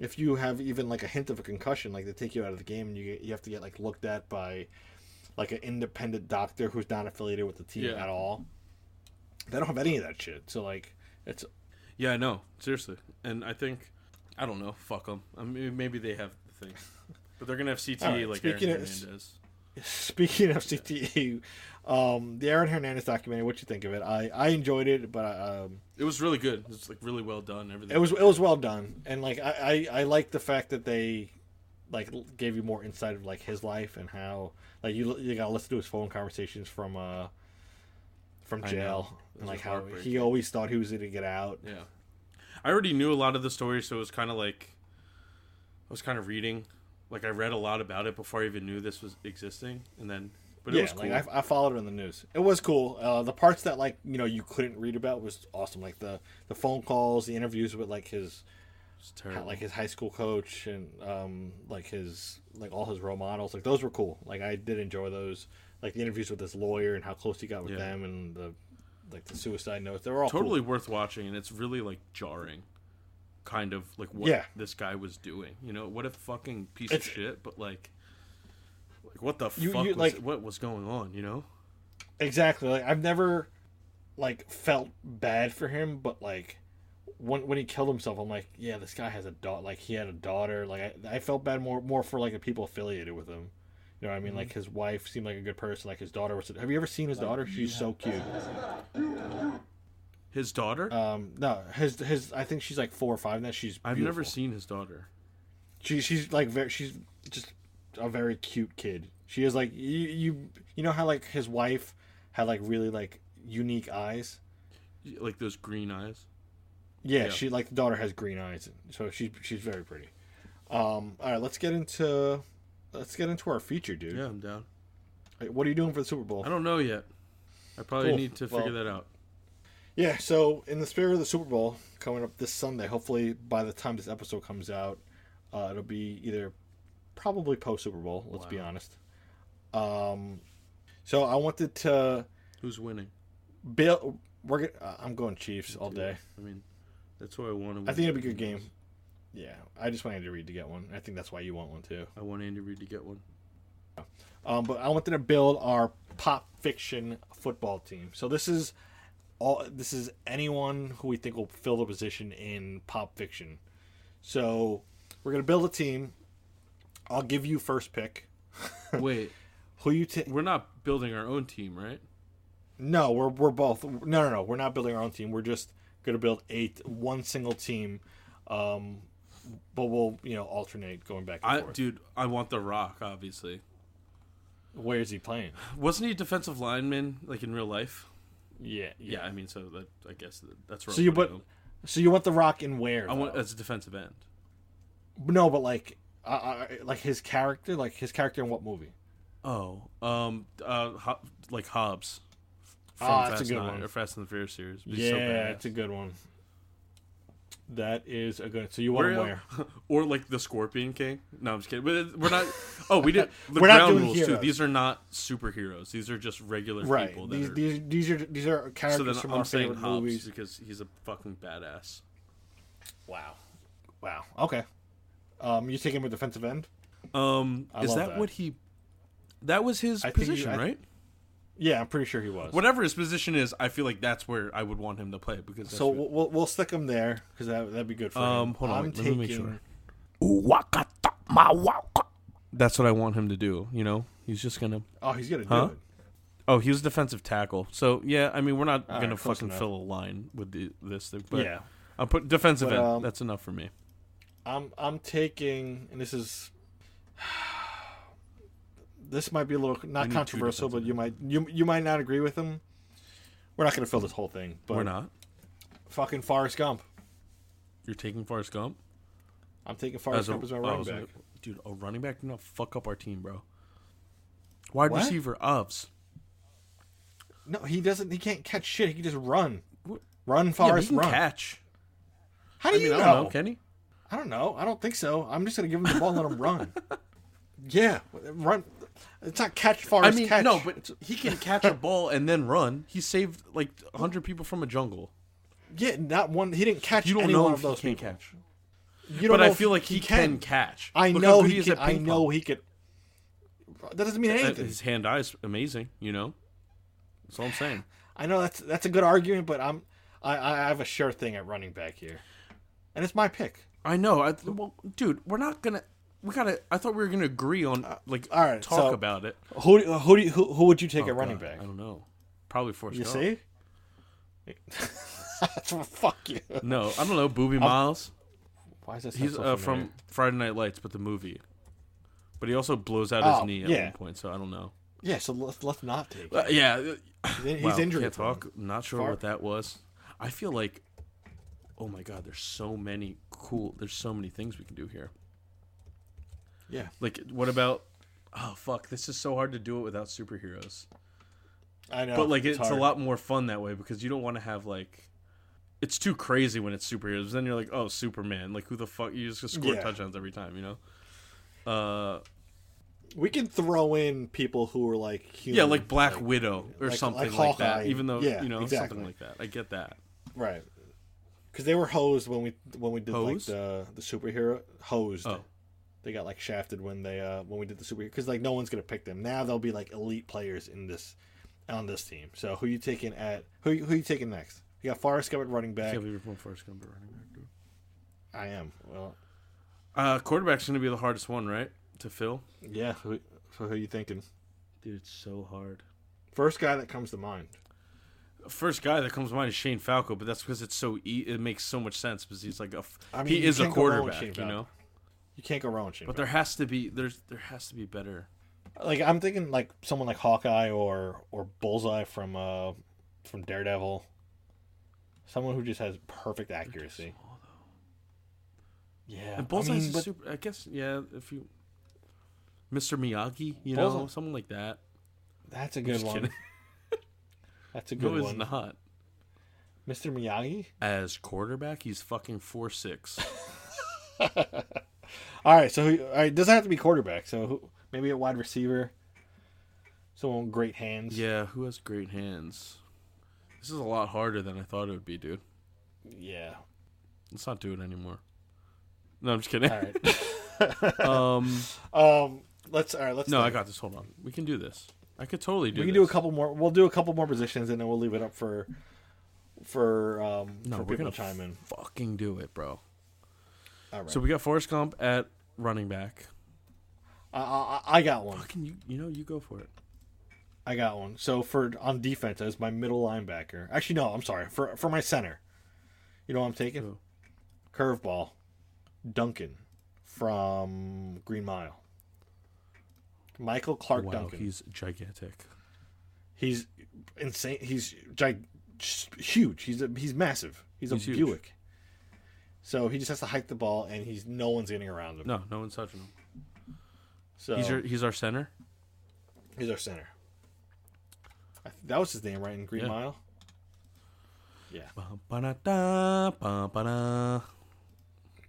if you have even like a hint of a concussion, like they take you out of the game and you get, you have to get like looked at by like an independent doctor who's not affiliated with the team Yeah. at all. They don't have any of that shit. So like It's Yeah, I know. Seriously, and I think I don't know. Fuck them. I mean, maybe they have the thing, but they're gonna have CTE right, like Aaron of- Hernandez. speaking of CTE, um, the Aaron Hernandez documentary. What you think of it? I I enjoyed it, but um, It was really good. It's like really well done. Everything. it was it was well done, and like I I, I like the fact that they like gave you more insight of like his life and how like you you got to listen to his phone conversations from uh from jail and like how he always thought he was going to get out. Yeah. I already knew a lot of the story, so it was kind of like I was kind of reading. Like I read a lot about it before I even knew this was existing, and then but it yeah, was cool. like I, I followed it in the news. It was cool. Uh, the parts that like you know you couldn't read about was awesome. Like the the phone calls, the interviews with like his like his high school coach and um like his like all his role models. Like those were cool. Like I did enjoy those. Like the interviews with his lawyer and how close he got with Yeah. them and the like the suicide notes. They were all cool. totally worth watching, and it's really like jarring. Kind of like what Yeah. this guy was doing. You know, what a fucking piece It's- of shit. But like, like what the You- fuck you, was like- what was going on? You know? Exactly. Like I've never like felt bad for him, but like when when he killed himself, I'm like, yeah, this guy has a daughter. Like he had a daughter. Like I, I felt bad more more for like the people affiliated with him. You know what I mean? Mm-hmm. Like his wife seemed like a good person. Like his daughter was. Have you ever seen his daughter? She's so cute. His daughter. Um, no, his his. I think she's like four or five now. She's. I've never seen his daughter. She she's like very. She's just a very cute kid. She is like you you you know how like his wife had like really like unique eyes. Like those green eyes. Yeah, Yeah. she like the daughter has green eyes, so she's she's very pretty. Um, all right, let's get into let's get into our feature, dude. Yeah, I'm down. Hey, What are you doing for the Super Bowl? I don't know yet. I probably Cool. need to Well- figure that out. Yeah, so in the spirit of the Super Bowl coming up this Sunday, hopefully by the time this episode comes out, uh, it'll be either probably post Super Bowl. Let's be honest. Um, so I wanted to Who's winning? build. We're uh, I'm going Chiefs all day. I mean, that's who I want to. I think it'll be a good game. Yeah, I just want Andy Reid to get one. I think that's why you want one too. I want Andy Reid to get one. Um, but I wanted to build our pop fiction football team. So this is all. This is anyone who we think will fill the position in pop fiction. So we're gonna build a team. I'll give you first pick. Wait, Who you take? we're not building our own team, right? No, we're we're both. No, no, no. We're not building our own team. We're just gonna build a one single team. Um, but we'll you know alternate going back and I, forth. dude, I want The Rock. Obviously, Where is he playing? wasn't he a defensive lineman like in real life? Yeah, Yeah, yeah. I mean, so that I guess that's where So I'm you put, so you want the Rock in where? I want as a defensive end. No, but like, uh, like his character, like his character in what movie? Oh, um, uh, Ho- like Hobbs. From Ah, that's a Fast good Nine- one. Or Fast and the Furious series. He's yeah, so it's a good one. That is a good. So you want him Where- where? or like the Scorpion King. No, I'm just kidding. But we're not. Oh, we did the We're not ground doing rules too. These are not superheroes. These are just regular Right. people. That These, are, these these are these are so characters then from I'm our saying favorite Hobbs movies. because he's a fucking badass. Wow, wow. Okay. Um, you take him with defensive end? Um, I is love that, that. what he? That was his I think you- position, I- right? Yeah, I'm pretty sure he was. Whatever his position is, I feel like that's where I would want him to play because so what- we'll, we'll we'll stick him there because that that'd be good for Um, him. hold on, I'm wait, let taking. me make sure. that's what I want him to do. You know, he's just gonna. Oh, he's gonna Huh? do it. Oh, he was defensive tackle. So yeah, I mean, we're not All gonna right, fucking enough. fill a line with the, this thing. But yeah, I'll put defensive But, end. um, That's enough for me. I'm I'm taking, and this is. This might be a little not controversial, but you might you you might not agree with him. We're not going to fill this whole thing, but we're not. Fucking Forrest Gump. You're taking Forrest Gump I'm taking Forrest a- Gump as my oh, running as a- back. dude. A running back do not fuck up our team, bro. Wide What? receiver Ovs. No, he doesn't. He can't catch shit. He can just run. Run, Yeah, Forrest, he can run. catch. How do I mean, you I know? don't know. Can he? I don't know. I don't think so. I'm just gonna give him the ball and let him run. Yeah, run. It's not catch far I Forrest. mean, catch. no, but he can catch a ball and then run. He saved like hundred people from a jungle. yeah, not one. He didn't catch You don't any know one if of he those can people. catch. You don't But know I feel like he, can. catch. I Look know he can. I know pong. he could. That doesn't mean anything. His hand-eye is amazing. You know, that's all I'm saying. I know that's that's a good argument, but I'm I, I have a sure thing at running back here, and it's my pick. I know. I, well, dude, we're not gonna. We gotta. I thought we were gonna agree on like all right, talk so- about it. Who who do you, who, who would you take Oh, at running God, back? I don't know. Probably Forrest You Gump. see? Fuck you. No, I don't know. Boobie Miles. Why is this? He's so uh, from Friday Night Lights, but the movie. But he also blows out Oh, his knee at yeah. one point, so I don't know. Yeah, so let's, let's not take. Uh, yeah, He's, in- he's wow, injured. Can't talk. Not sure Far- what that was. I feel like, oh my god, there's so many cool. There's so many things we can do here. Yeah. Like, what about? Oh fuck, this is so hard to do it without superheroes. I know. but like, it's, a lot more fun that way because you don't want to have like. It's too crazy when it's superheroes. Then you're like, oh, Superman. Like, who the fuck? You just score Yeah. touchdowns every time, you know? Uh, We can throw in people who are like human, yeah, like Black Widow or like- something like like, that. Even though, Yeah, you know, exactly. something like that. I get that. right? Because they were hosed when we when we did Hosed? like the the superhero hosed. Oh. They got like shafted when they uh when we did the superhero because like no one's gonna pick them now. They'll be like elite players in this on this team. So who you taking at who who you taking next? You got Forrest Gump at running back. Can't believe you're Forrest Gump at running back, dude. I am. Well, Uh, quarterback's going to be the hardest one, right? To fill? yeah. Who, so who you thinking? Dude, it's so hard. First guy that comes to mind. First guy that comes to mind is Shane Falco, but that's because it's so e- it makes so much sense because he's like a f- I mean, he is a can't go wrong with quarterback, Shane you Falco. know. You can't go wrong with Shane. But there has to be there's there has to be better. like I'm thinking like someone like Hawkeye or or Bullseye from uh from Daredevil. Someone who just has perfect accuracy. Yeah, And Bullseye's I mean, but super. I guess yeah. If you, Mr. Miyagi, you Bullseye- know, something like that. that's a good one. That's a good No, it's one. not. Mr. Miyagi. As quarterback, he's fucking four six. All right, so all right, it doesn't have to be quarterback. So who, maybe a wide receiver. Someone with great hands. yeah, who has great hands? This is a lot harder than I thought it would be, dude. Yeah. Let's not do it anymore. No, I'm just kidding. All right. um, um. Let's. All right. Let's. no, I got this. Hold on. We can do this. I could totally do. We can this. do a couple more. We'll do a couple more positions, and then we'll leave it up for for um No, for we're people gonna to chime in. fucking do it, bro. All right. So we got Forrest Gump at running back. I, I, I got one. Fucking you, you know, you go for it. I got one. So for on defense as my middle linebacker. Actually, no. I'm sorry. For for my center. You know what I'm taking? Who? Curveball. Duncan from Green Mile. Michael Clarke wow, Duncan. he's gigantic. He's insane. He's gig- huge. He's a, he's massive. He's a huge. Buick. So he just has to hike the ball, and he's no one's getting around him. No, no one's touching him. so He's your he's our center. he's our center. I th- that was his name, right? In Green Yeah. Mile. Yeah, ba-ba-da.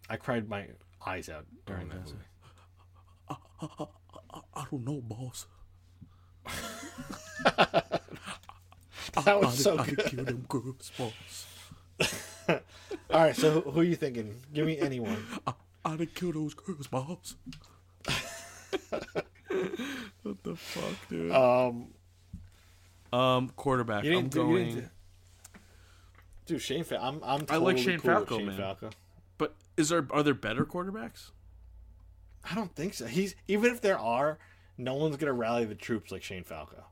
I cried my eyes out during oh, that movie. I don't know, boss. That was so I good. kill them girls, boss. All right, so who, are you thinking? Give me anyone. I done kill those girls, boss. what the fuck, dude? Um, Um, quarterback. I'm do, going. didn't do- Dude, Shane. Fa- I'm. I'm. I like Shane cool Falco, Shane man. Falco. But is there are there better quarterbacks? I don't think so. He's even if there are, no one's gonna rally the troops like Shane Falco.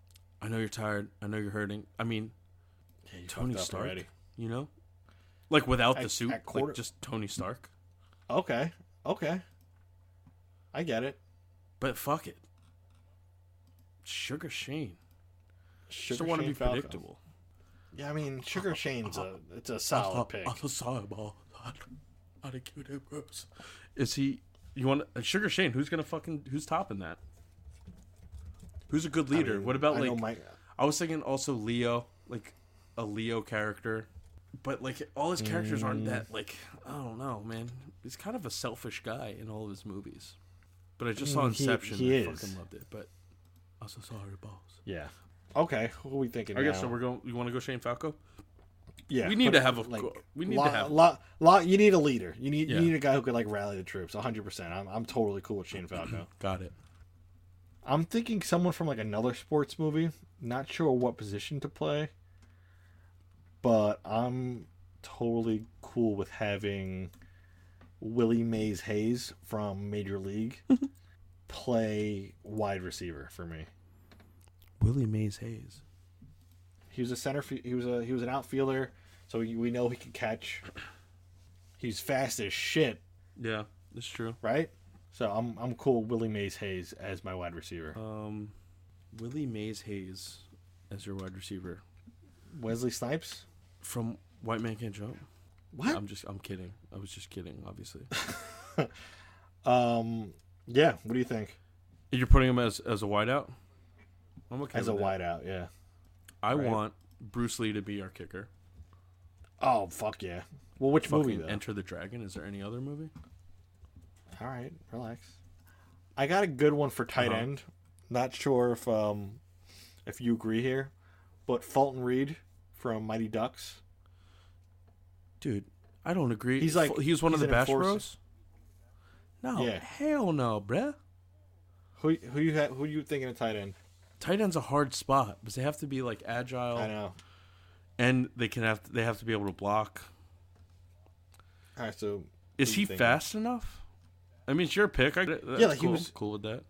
I know you're tired. I know you're hurting. I mean, Yeah, you Tony Stark. already. You know, like without the At- suit, at quarter- like just Tony Stark. Okay. Okay. I get it. But fuck it, Sugar Shane. Just Sugar don't want to be Falco. predictable. Yeah, I mean Sugar Shane's a it's a solid pick. I'm sorry, boss. I, I didn't kill them girls. Is he? You want uh, Sugar Shane? Who's gonna fucking? Who's topping that? Who's a good leader? mean, what about I like? Mike- I was thinking also Leo, like a Leo character, but like all his characters aren't Mm. that like I don't know, man. He's kind of a selfish guy in all of his movies. But I just saw Mm, he- Inception. he and I is. fucking loved it. But I'm so sorry, boss. Yeah. Okay. What are we thinking? I guess so. We're going. You want to go Shane Falco? Yeah. we need to have a- we need to lot, have- lot, lot. You need a leader. You need Yeah. you need a guy who could like rally the troops. 100. percent I'm I'm totally cool with Shane Falco. Got it. I'm thinking someone from like another sports movie. Not sure what position to play. But I'm totally cool with having Willie Mays Hayes from Major League play wide receiver for me. Willie Mays Hayes. He was a center. fi- He was a he was an outfielder, so we, we know he can catch. He's fast as shit, Yeah, that's true. right? So I'm I'm cool. with Willie Mays Hayes as my wide receiver. Um, Willie Mays Hayes as your wide receiver Wesley Snipes. From White Man Can't Jump. What? I'm just, I'm kidding. I was just kidding, obviously. Um. Yeah. What do you think? You're putting him as as a wideout. I'm okay As a wideout, yeah. I right? want Bruce Lee to be our kicker. Oh fuck yeah. Well, which movie though? Enter the Dragon. Is there any other movie? All right, relax. I got a good one for tight Uh-huh. end. Not sure if um if you agree here, but Fulton Reed from Mighty Ducks. Dude, I don't agree. He's like- he was one of the Bash enforcer. Bros. No, Yeah. hell no, bruh. Who who you ha- who you thinking of tight end? Tight end's a hard spot because they have to be like agile, I know. and they can have they have to be able to block. All right, so Is he thinking? fast enough? I mean, it's your pick. I, that's like, he was- cool with that.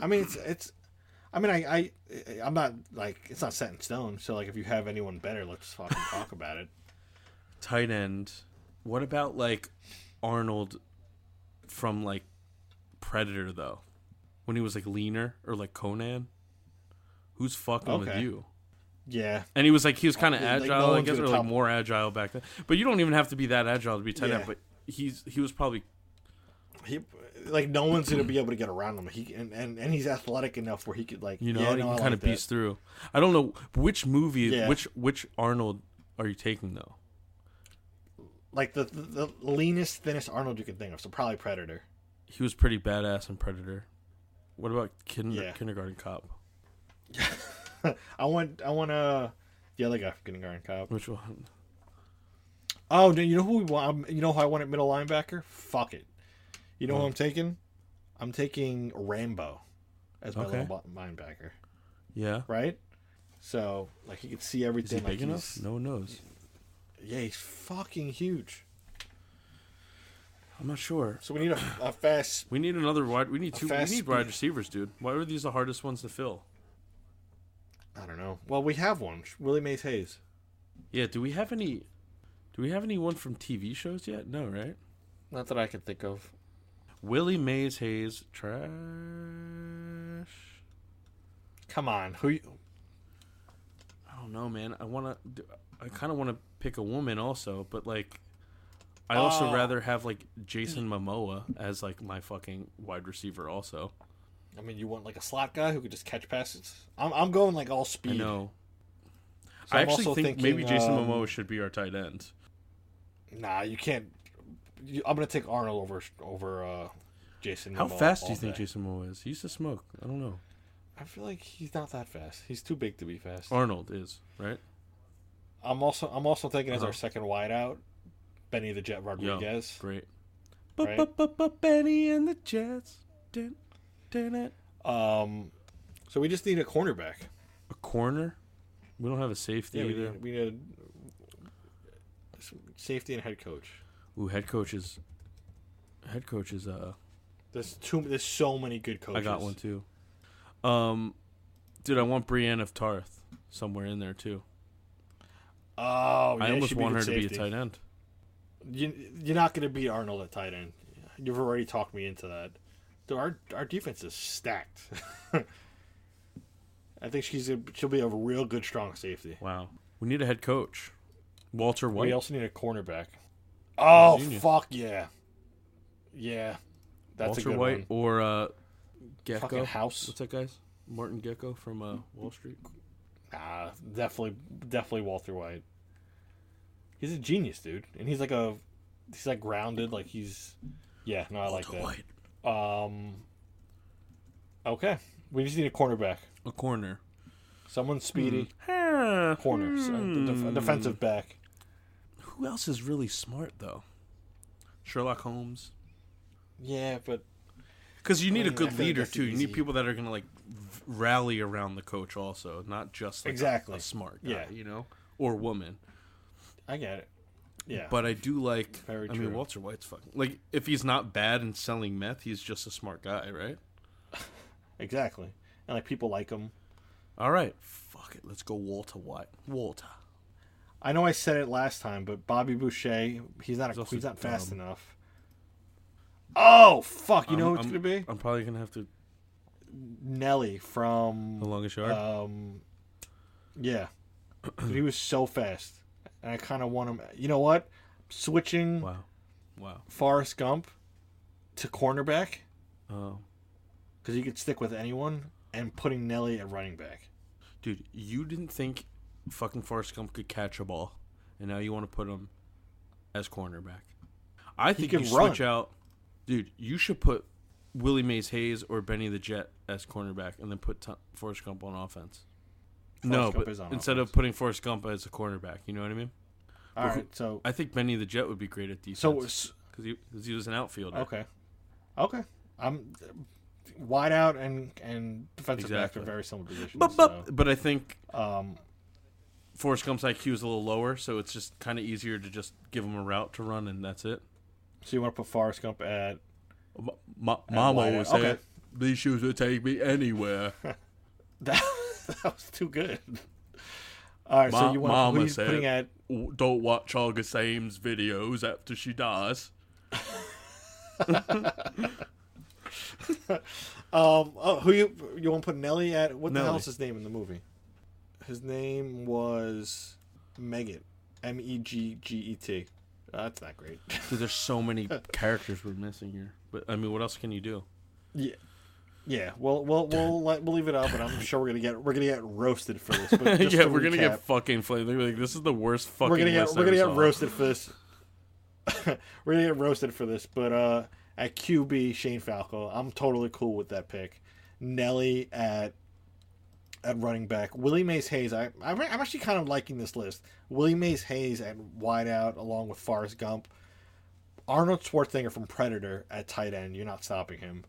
I mean it's it's. I mean I I I'm not like it's not set in stone. So like if you have anyone better, let's fucking talk about it. Tight end. What about like Arnold from like Predator though? When he was like leaner or like Conan? Who's fucking with you? Yeah, And he was like he was kind of Like, no agile, I guess, or like top- more agile back then. But you don't even have to be that agile to be tight end. But he's he was probably he like no one's gonna be able to get around him. He and and, and he's athletic enough where he could like you know yeah, he no, can I kind like of that. piece through. I don't know which movie, Yeah. which which Arnold are you taking though? like the, the the leanest, thinnest Arnold you could think of. So probably Predator. He was pretty badass in Predator. What about Yeah. Kindergarten Cop? I want I want uh the other guy from Kindergarten Cop. Which one? Oh, you know who we want? You know who I want at middle linebacker? Fuck it. You know who Oh. I'm taking? I'm taking Rambo as my Okay. little linebacker. Yeah. Right. So like he could see Is he everything. big enough? No one knows. Yeah, he's fucking huge. I'm not sure. So we need a, a fast. We need another wide. We need two. We need wide receivers, dude. Why are these the hardest ones to fill? I don't know. Well, we have one. Willie Mays Hayes. Yeah. Do we have any? Do we have anyone from TV shows yet? No, right? Not that I can think of. Willie Mays Hayes trash. Come on, who? You, I don't know, man. I want to. I kind of want to pick a woman also, but like, I also Oh. rather have like Jason Momoa as like my fucking wide receiver. Also, I mean, you want like a slot guy who could just catch passes. I'm, I'm going like all speed. I know. So I I'm actually think maybe Jason um, Momoa should be our tight end. Nah, you can't. I'm gonna take Arnold over over uh, Jason. How Momoa fast do you think day. Jason Momoa is? He used to smoke. I don't know. I feel like he's not that fast. He's too big to be fast. Arnold is right. I'm also I'm also thinking as Uh-huh. our second wideout, Benny the Jet Yo, Rodriguez. great. Right. Benny and the Jets. Dun, dun, dun. Um, so we just need a cornerback. A corner. We don't have a safety Yeah, we either. need, we need a safety and head coach. Ooh, head coaches. Head coaches. uh. There's too. There's so many good coaches. I got one too. Um, dude, I want Brienne of Tarth somewhere in there too. Oh, yeah, I almost want her good to be a tight end. You, you're not going to beat Arnold at tight end. You've already talked me into that. Dude, our our defense is stacked. I think she's a, she'll be a real good strong safety. Wow, we need a head coach. Walter White. We also need a cornerback. Oh Genius. fuck yeah, yeah, that's Walter a good White one. or uh, Gekko. Fucking House. What's that guy's? Martin Gekko from uh, Wall Street. Nah, definitely, definitely Walter White. He's a genius, dude, and he's like a, he's like grounded, like he's, yeah, no, I like Walter that. White. Um. Okay, we just need a cornerback. A corner. Someone speedy. Corner. So, a def- a defensive back. Who else is really smart though? Sherlock Holmes. Yeah, but Because you need I a mean, I good like leader that's too. You need people that are gonna like v- rally around the coach, also, not just like Exactly. a, smart guy, Yeah. you know, or woman. I get it. Yeah, But I do like. Very I mean. Walter White's fucking like. If he's not bad in selling meth, he's just a smart guy, right? exactly. And like people like him. All right, fuck it. Let's go, Walter White. Walter. I know I said it last time, but Bobby Boucher, he's not a, He's not fast dumb. enough. Oh fuck! You know who it's I'm- gonna be I'm probably gonna have to. Nelly from The longest yard. Um, yeah, he was so fast, and I kind of want him. You know what? Switching wow. Wow. Forrest Gump to cornerback Oh, because he could stick with anyone, and putting Nelly at running back. dude, you didn't think fucking Forrest Gump could catch a ball, and now you want to put him as cornerback. I think you could switch out, dude. You should put Willie Mays Hayes or Benny the Jet as cornerback, and then put T- Forrest Gump on offense. no, Gump but instead offense. of putting Forrest Gump as a cornerback, you know what I mean? All right, so I think Benny the Jet would be great at defense. so because he, 'cause he was an outfielder. okay, okay. I'm wide out and and defensive back Exactly. are very similar positions. But, so, but, but I think um, Forrest Gump's IQ is a little lower, so it's just kind of easier to just give him a route to run, and that's it. so you want to put Forrest Gump at M- Ma- At Mama wide always said Okay. these shoes would take me anywhere. that? that was too good. All right, so you want Mama who said, putting at "Don't watch August Ames videos after she dies." Um, oh, who you you want to put Nelly at? What the hell's his name in the movie? His name was Megget, M E G G E T. That's not great. Dude, there's so many characters we're missing here. But I mean, what else can you do? yeah, yeah. Well, we'll we'll let, we'll leave it up, and I'm sure we're gonna get we're gonna get roasted for this. But just yeah, to we're gonna get fucking flamed. Like this is the worst fucking. we're gonna get we're gonna get saw. roasted for this. we're gonna get roasted for this, but uh, at QB Shane Falco, I'm totally cool with that pick. Nelly at at running back, Willie Mays Hayes. I I'm I'm actually kind of liking this list. Willie Mays Hayes at wideout, along with Forrest Gump. Arnold Schwarzenegger from Predator at tight end. You're not stopping him.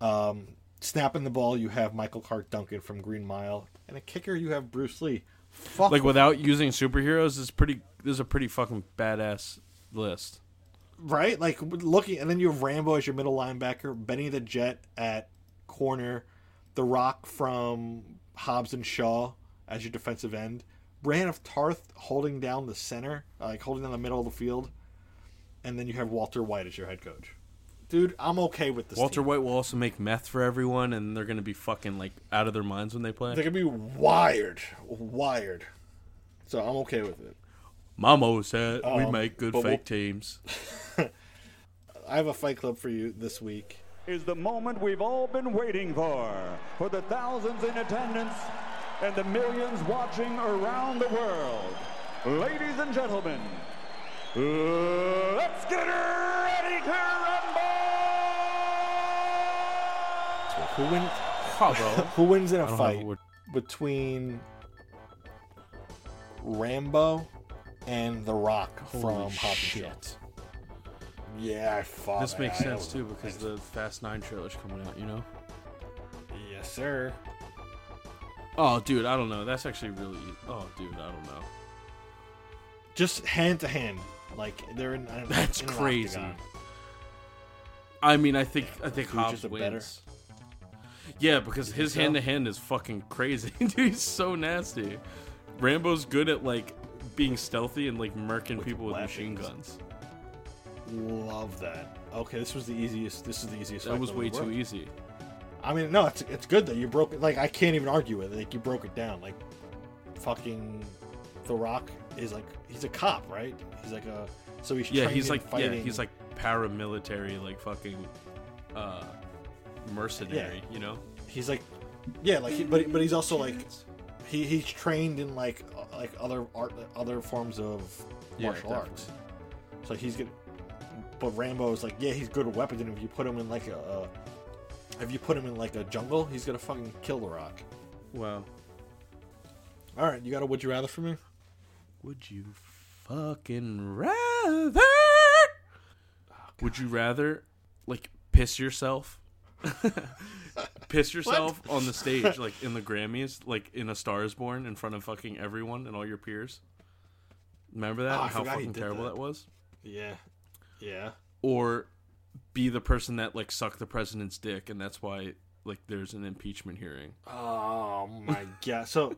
Um, snapping the ball, you have Michael Clarke Duncan from Green Mile, and a kicker, you have Bruce Lee. Fuck Like without using superheroes is pretty. This is a pretty fucking badass list. right? Like looking, and then you have Rambo as your middle linebacker, Benny the Jet at corner, The Rock from Hobbs and Shaw as your defensive end, Brienne of Tarth holding down the center, like holding down the middle of the field, and then you have Walter White as your head coach. Dude, I'm okay with this. Walter team. White will also make meth for everyone, and they're gonna be fucking like out of their minds when they play. They're gonna be wired, wired. So I'm okay with it. Mamo said we Um, make good but we'll- fake teams. I have a fight club for you this week. Is the moment we've all been waiting for. For the thousands in attendance and the millions watching around the world. Ladies and gentlemen, let's get ready to rumble! Who wins? Who wins in a I don't have a fight word. between Rambo and The Rock from Holy Hobbs and Shaw? shit. Yeah, I thought This makes sense too because the Fast Nine trailer's coming out. You know. Yes, sir. Oh, dude, I don't know. That's actually really. Oh, dude, I don't know. Just hand to hand, like they're in. in- That's in crazy. I mean, I think I think Hobbs wins. better- Yeah, because his hand to hand is fucking crazy. Dude, he's so nasty. Rambo's good at like being stealthy and like murking people with machine guns. Love that. Okay, this was the easiest. This is the easiest. That was way too easy. I mean, no, it's it's good that you broke it. Like I can't even argue with it. Like you broke it down. Like fucking The Rock is like he's a cop, right? He's like a so he's Yeah, he's like fighting. yeah, he's like paramilitary, like fucking uh mercenary. You know. he's like yeah, like he, but but he's also like he he's trained in like uh, like other art other forms of Yeah, martial arts. So he's good. But Rambo is like yeah, he's good with weapons, and if you put him in like a, a if you put him in like a jungle, he's gonna fucking kill the Rock. Wow. All right, you got a would you rather for me? Would you fucking rather? Would you rather like piss yourself? piss yourself on the stage like in the Grammys, like in A Star is Born in front of fucking everyone and all your peers? Remember that? Oh, and how fucking terrible that. that was? Yeah, yeah. Or be the person that like sucked the president's dick and that's why like there's an impeachment hearing. Oh my god. So,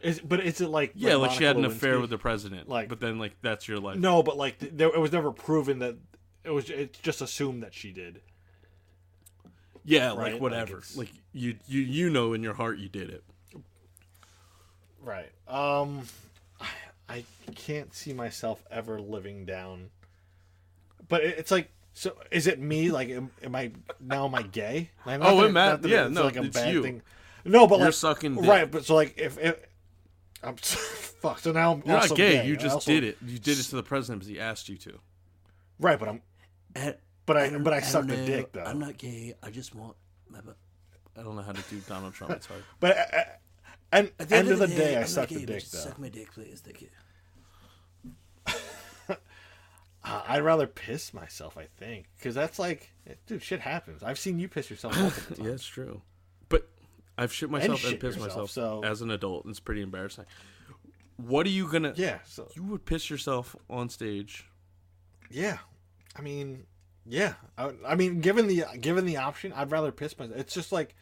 is but is it like Yeah, like she had an Monica affair with the president. Like- but then like that's your life. No, but like there, it was never proven that it was. It's just assumed that she did. Yeah, Right, like like whatever. it's- Like, you you you know in your heart you did it. Right. Um, I can't see myself ever living down. But it's like, so is it me? Like, am, am I now? Am I gay? Like, Oh, that- it ma- not yeah, it's no, like a it's bad you. thing. No, but like, You're like sucking dick. right. But so like, if, if I'm fuck, so now I'm You're also not gay. gay. You just also- did it. You did it to the president because he asked you to. Right, but I'm. But I, but I sucked a dick though. I'm not gay. I just want. My, I don't know how to do Donald Trump. It's hard. But uh, uh, and end of the day, I sucked a dick though. Suck my dick, please. Thank you. Uh, I'd rather piss myself. I think because that's like, dude, shit happens. I've seen you piss yourself multiple times. Yeah, it's true. But I've shit myself and, shit pissed myself so- as an adult. and It's pretty embarrassing. What are you gonna? Yeah. So You would piss yourself on stage. Yeah, I mean, yeah. I, I mean, given the given the option, I'd rather piss myself. It's just like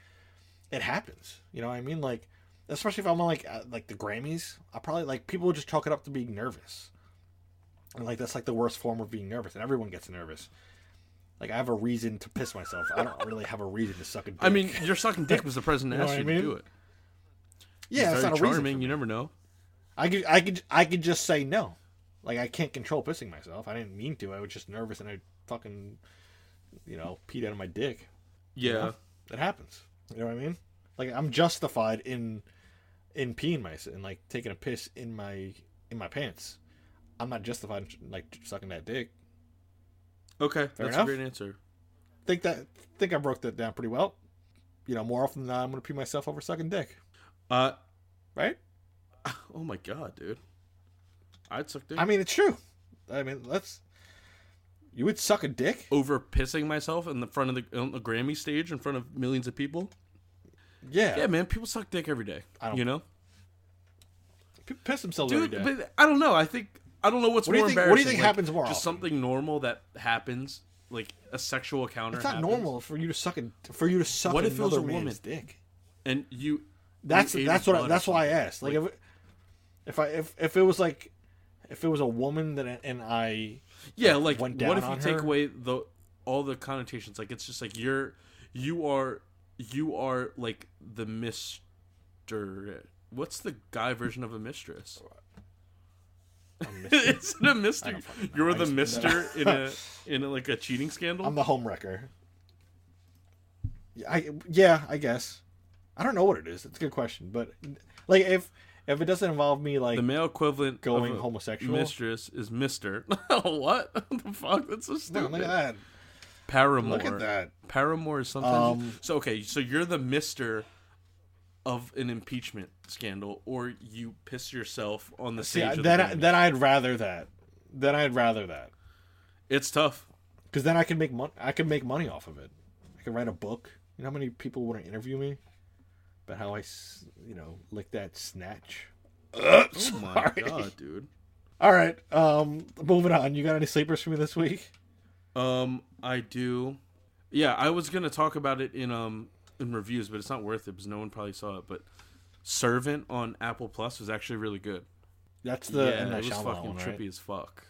it happens. You know what I mean? Like, especially if I'm on like like the Grammys, I probably like people would just chalk it up to being nervous, and like that's like the worst form of being nervous, and everyone gets nervous. Like I have a reason to piss myself. I don't really have a reason to suck a dick. I mean, you're sucking dick because the president You know asked you I to do it. yeah, it's not a reason. charming. You never know. I could I could I could just say no. Like I can't control pissing myself. I didn't mean to. I was just nervous and I fucking you know peed out of my dick. Yeah. know? It happens. You know what I mean? Like I'm justified in in peeing myself and like taking a piss in my in my pants. I'm not justified like sucking that dick. Okay, Fair that's enough. a great answer. Think that think I broke that down pretty well. You know, more often than not, I'm gonna pee myself over sucking dick. Uh, Right? oh my god, dude. I'd suck dick I mean, it's true. I mean, let's. You would suck a dick? over pissing myself in the front of the on the Grammy stage in front of millions of people. Yeah. Yeah, man, people suck dick every day. I don't- You know, People piss themselves dude. every day. But I don't know. I think I don't know what's What more think- what do you think like, happens more Just often? something normal that happens, like a sexual encounter. It's not happens, normal for you to suck a for you to suck What if it was a man's woman? dick. and you. That's you that's what I, that's why I asked. Like, if if I if if it was like if it was a woman that and I Yeah, like what if you take her? away the all the connotations? Like it's just like you're you are you are like the mister. What's the guy version of a mistress? It's a mister. don't fucking know. You're the mister in a in a, like a cheating scandal. I'm the home wrecker. Yeah, I yeah, I guess. I don't know what it is. It's a good question, but like if if it doesn't involve me like the male equivalent Going homosexual? mistress is mister. what the fuck? That's so no, stupid. look at that. Paramore. Look at that. Paramore is sometimes. Um, so okay, so you're the mister of an impeachment scandal, or you piss yourself on the See, stage. of the then I, then I'd rather that. Then I'd rather that it's tough. because then I can make money. I can make money off of it. I can write a book. You know how many people want to interview me about how I, s- you know, lick that snatch. Oh my Sorry. god, dude. All right, um, moving on. You got any sleepers for me this week? Um, I do. Yeah, I was gonna talk about it in um in reviews, but it's not worth it because no one probably saw it. But Servant on Apple Plus was actually really good. That's the yeah. Night it was Shyamalan fucking one, right? trippy as fuck.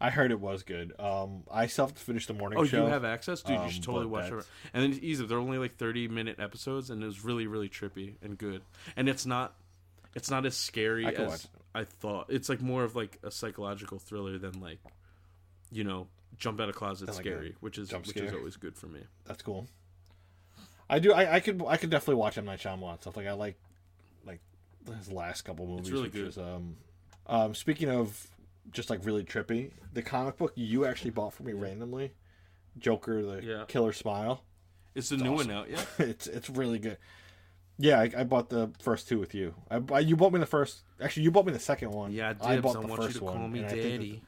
I heard it was good. Um, I still have to finish the morning Oh, show. you have access, dude. Um, you should totally but watch it. And then it's easy. They're only like thirty minute episodes, and it was really, really trippy and good. And it's not, it's not as scary I as. I thought. It's like more of like a psychological thriller than like, you know, jump out of closet like scary, which is which is always good for me. That's cool. I do. I, I could. I could definitely watch M Night Shyamalan stuff. Like I like, like his last couple movies. It's really which good. is, um, um, speaking of just like really trippy, the comic book you actually bought for me randomly, Joker, the Yeah. Killer Smile. It's the new one out Yeah, it's it's really good. Yeah, I, I bought the first two with you. I, I you bought me the first. Actually, you bought me the second one. Yeah, dibs. I I, bought the want you first to one. call me and I think that- daddy.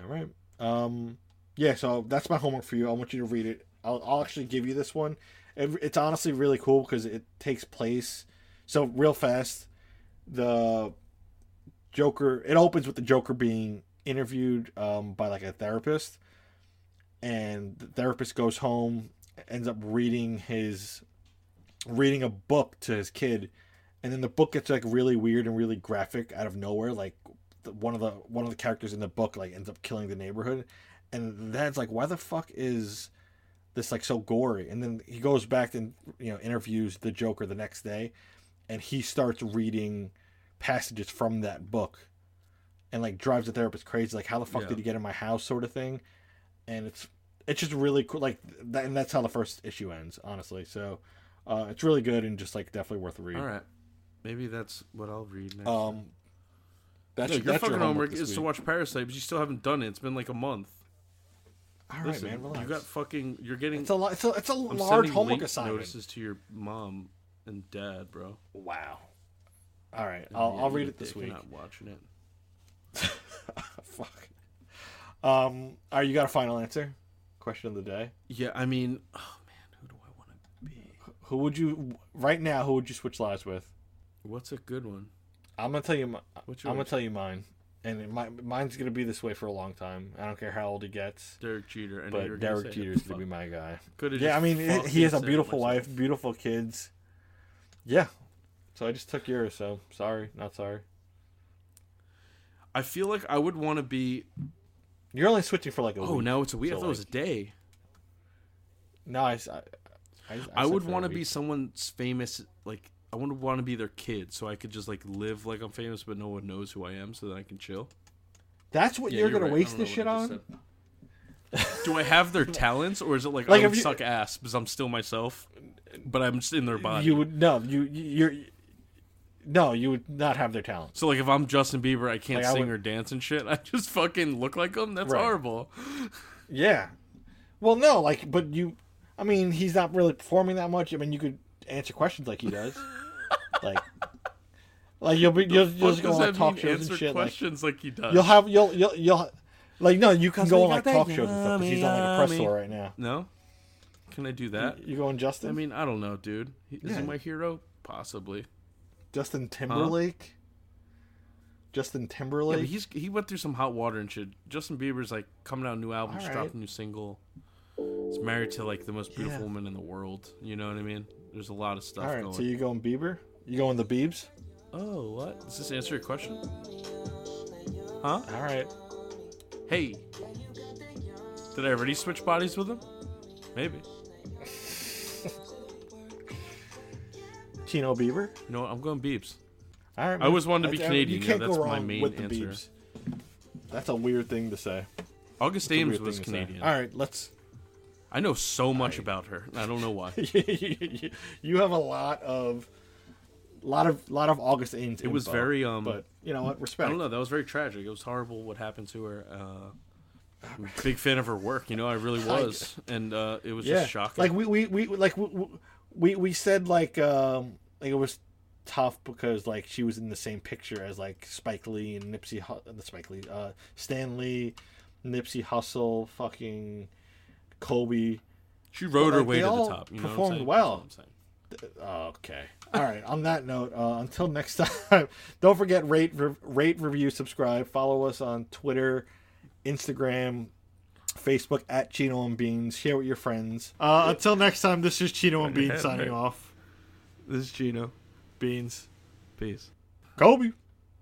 All right. Um. Yeah. So that's my homework for you. I want you to read it. I'll, I'll actually give you this one. It, it's honestly really cool because it takes place. So real fast. the Joker. It opens with the Joker being interviewed um, by like a therapist, and the therapist goes home, ends up reading his reading a book to his kid, and then the book gets like really weird and really graphic out of nowhere. Like one of the one of the characters in the book like ends up killing the neighborhood, and dad's like, why the fuck is this like so gory? And then he goes back and you know interviews the Joker the next day, and he starts reading passages from that book, and like drives the therapist crazy. Like, how the fuck Yeah. did he get in my house, sort of thing, and it's it's just really cool. Like that, and that's how the first issue ends, honestly. So. Uh, it's really good and just like definitely worth a read. All right. Maybe that's what I'll read next. Um, that's, no, your that's fucking your homework this is to watch Parasite, but you still haven't done it. It's been like a month. All right, Listen, man, relax. you got fucking. You're getting. it's a lot. It's a, it's a I'm large sending homework late assignment. notices to your mom and dad, bro. Wow. All right, I'll, I'll read it this dick, week. You're not watching it. Fuck. Um, are you got a final answer? Question of the day. Yeah, I mean, oh man, who do I want to be? Who would you right now? Who would you switch lives with? What's a good one? I'm gonna tell you. My, What's I'm gonna tell you mine, and it mine's gonna be this way for a long time. I don't care how old he gets, Derek Jeter. I know you were but Derek it. Jeter's gonna be my guy. Yeah, I mean, he- he has a beautiful wife, beautiful kids. Yeah. So I just took yours. So sorry, not sorry. I feel like I would want to be. You're only switching for like a Oh, week. now it's a week. I so, thought it was a day. No, I. I, would for a want to be someone's famous. Like I wouldn't want to be their kid, so I could just like live like I'm famous, but no one knows who I am, so that I can chill. That's what Yeah, you're, you're gonna right. Waste this shit on. Do I have their talents, or is it like, Like, I would you- suck ass because I'm still myself, but I'm just in their body? You would no. You you're. No, you would not have their talent. So like, if I'm Justin Bieber, I can't Like, I sing would- or dance and shit. I just fucking look like him. That's Right. horrible. Yeah. Well, no, like, but you. I mean, he's not really performing that much. I mean, you could answer questions like he does. like, like you'll be you'll, you'll just go on like, talk shows Answer and shit. Like, questions like, he does. you'll have you'll you'll you'll. Like no, you can go on like talk that shows and stuff. 'cause he's on like a press tour right now. no. Can I do that? You going Justin? I mean, I don't know, dude. Is Yeah. he my hero? Possibly. Justin Timberlake. Justin Yeah, Timberlake. but he's he went through some hot water and shit. Justin Bieber's like coming out a new album, just All dropped a new single. He's married to like the most beautiful Yeah. woman in the world. You know what I mean? There's a lot of stuff All right, going. so you going Bieber? You going the Biebs? Oh, what? Does this answer your question? Huh? All right. Hey. Did I already switch bodies with him? Maybe. Tino Bieber. You know? I'm going Biebs. All right. I always wanted to be Canadian, You yeah, can't that's go my wrong main with the answer. Biebs. That's a weird thing to say. August Ames was. Canadian. All right, let's. I know so much about her. I don't know why. you have a lot of, lot of, lot of August Ames. It was very, um, But you know what? Respect. I don't know. That was very tragic. It was horrible what happened to her. Uh, big fan of her work. You know, I really was, and uh, it was yeah. just shocking. Like we, we, we like we, we, we said like um like it was tough because like she was in the same picture as like Spike Lee and Nipsey Hu- the Spike Lee uh Stan Lee, Nipsey Hussle, fucking Kobe. she rode her like, way to the top. You know performed what I'm well. That's what I'm saying. Okay. All right. On that note, uh, until next time, don't forget rate, re- rate, review, subscribe. Follow us on Twitter, Instagram, Facebook at Chino and Beans. Share with your friends. Uh, until next time, this is Chino and Beans signing off. This is Gino. Beans. Peace. Kobe.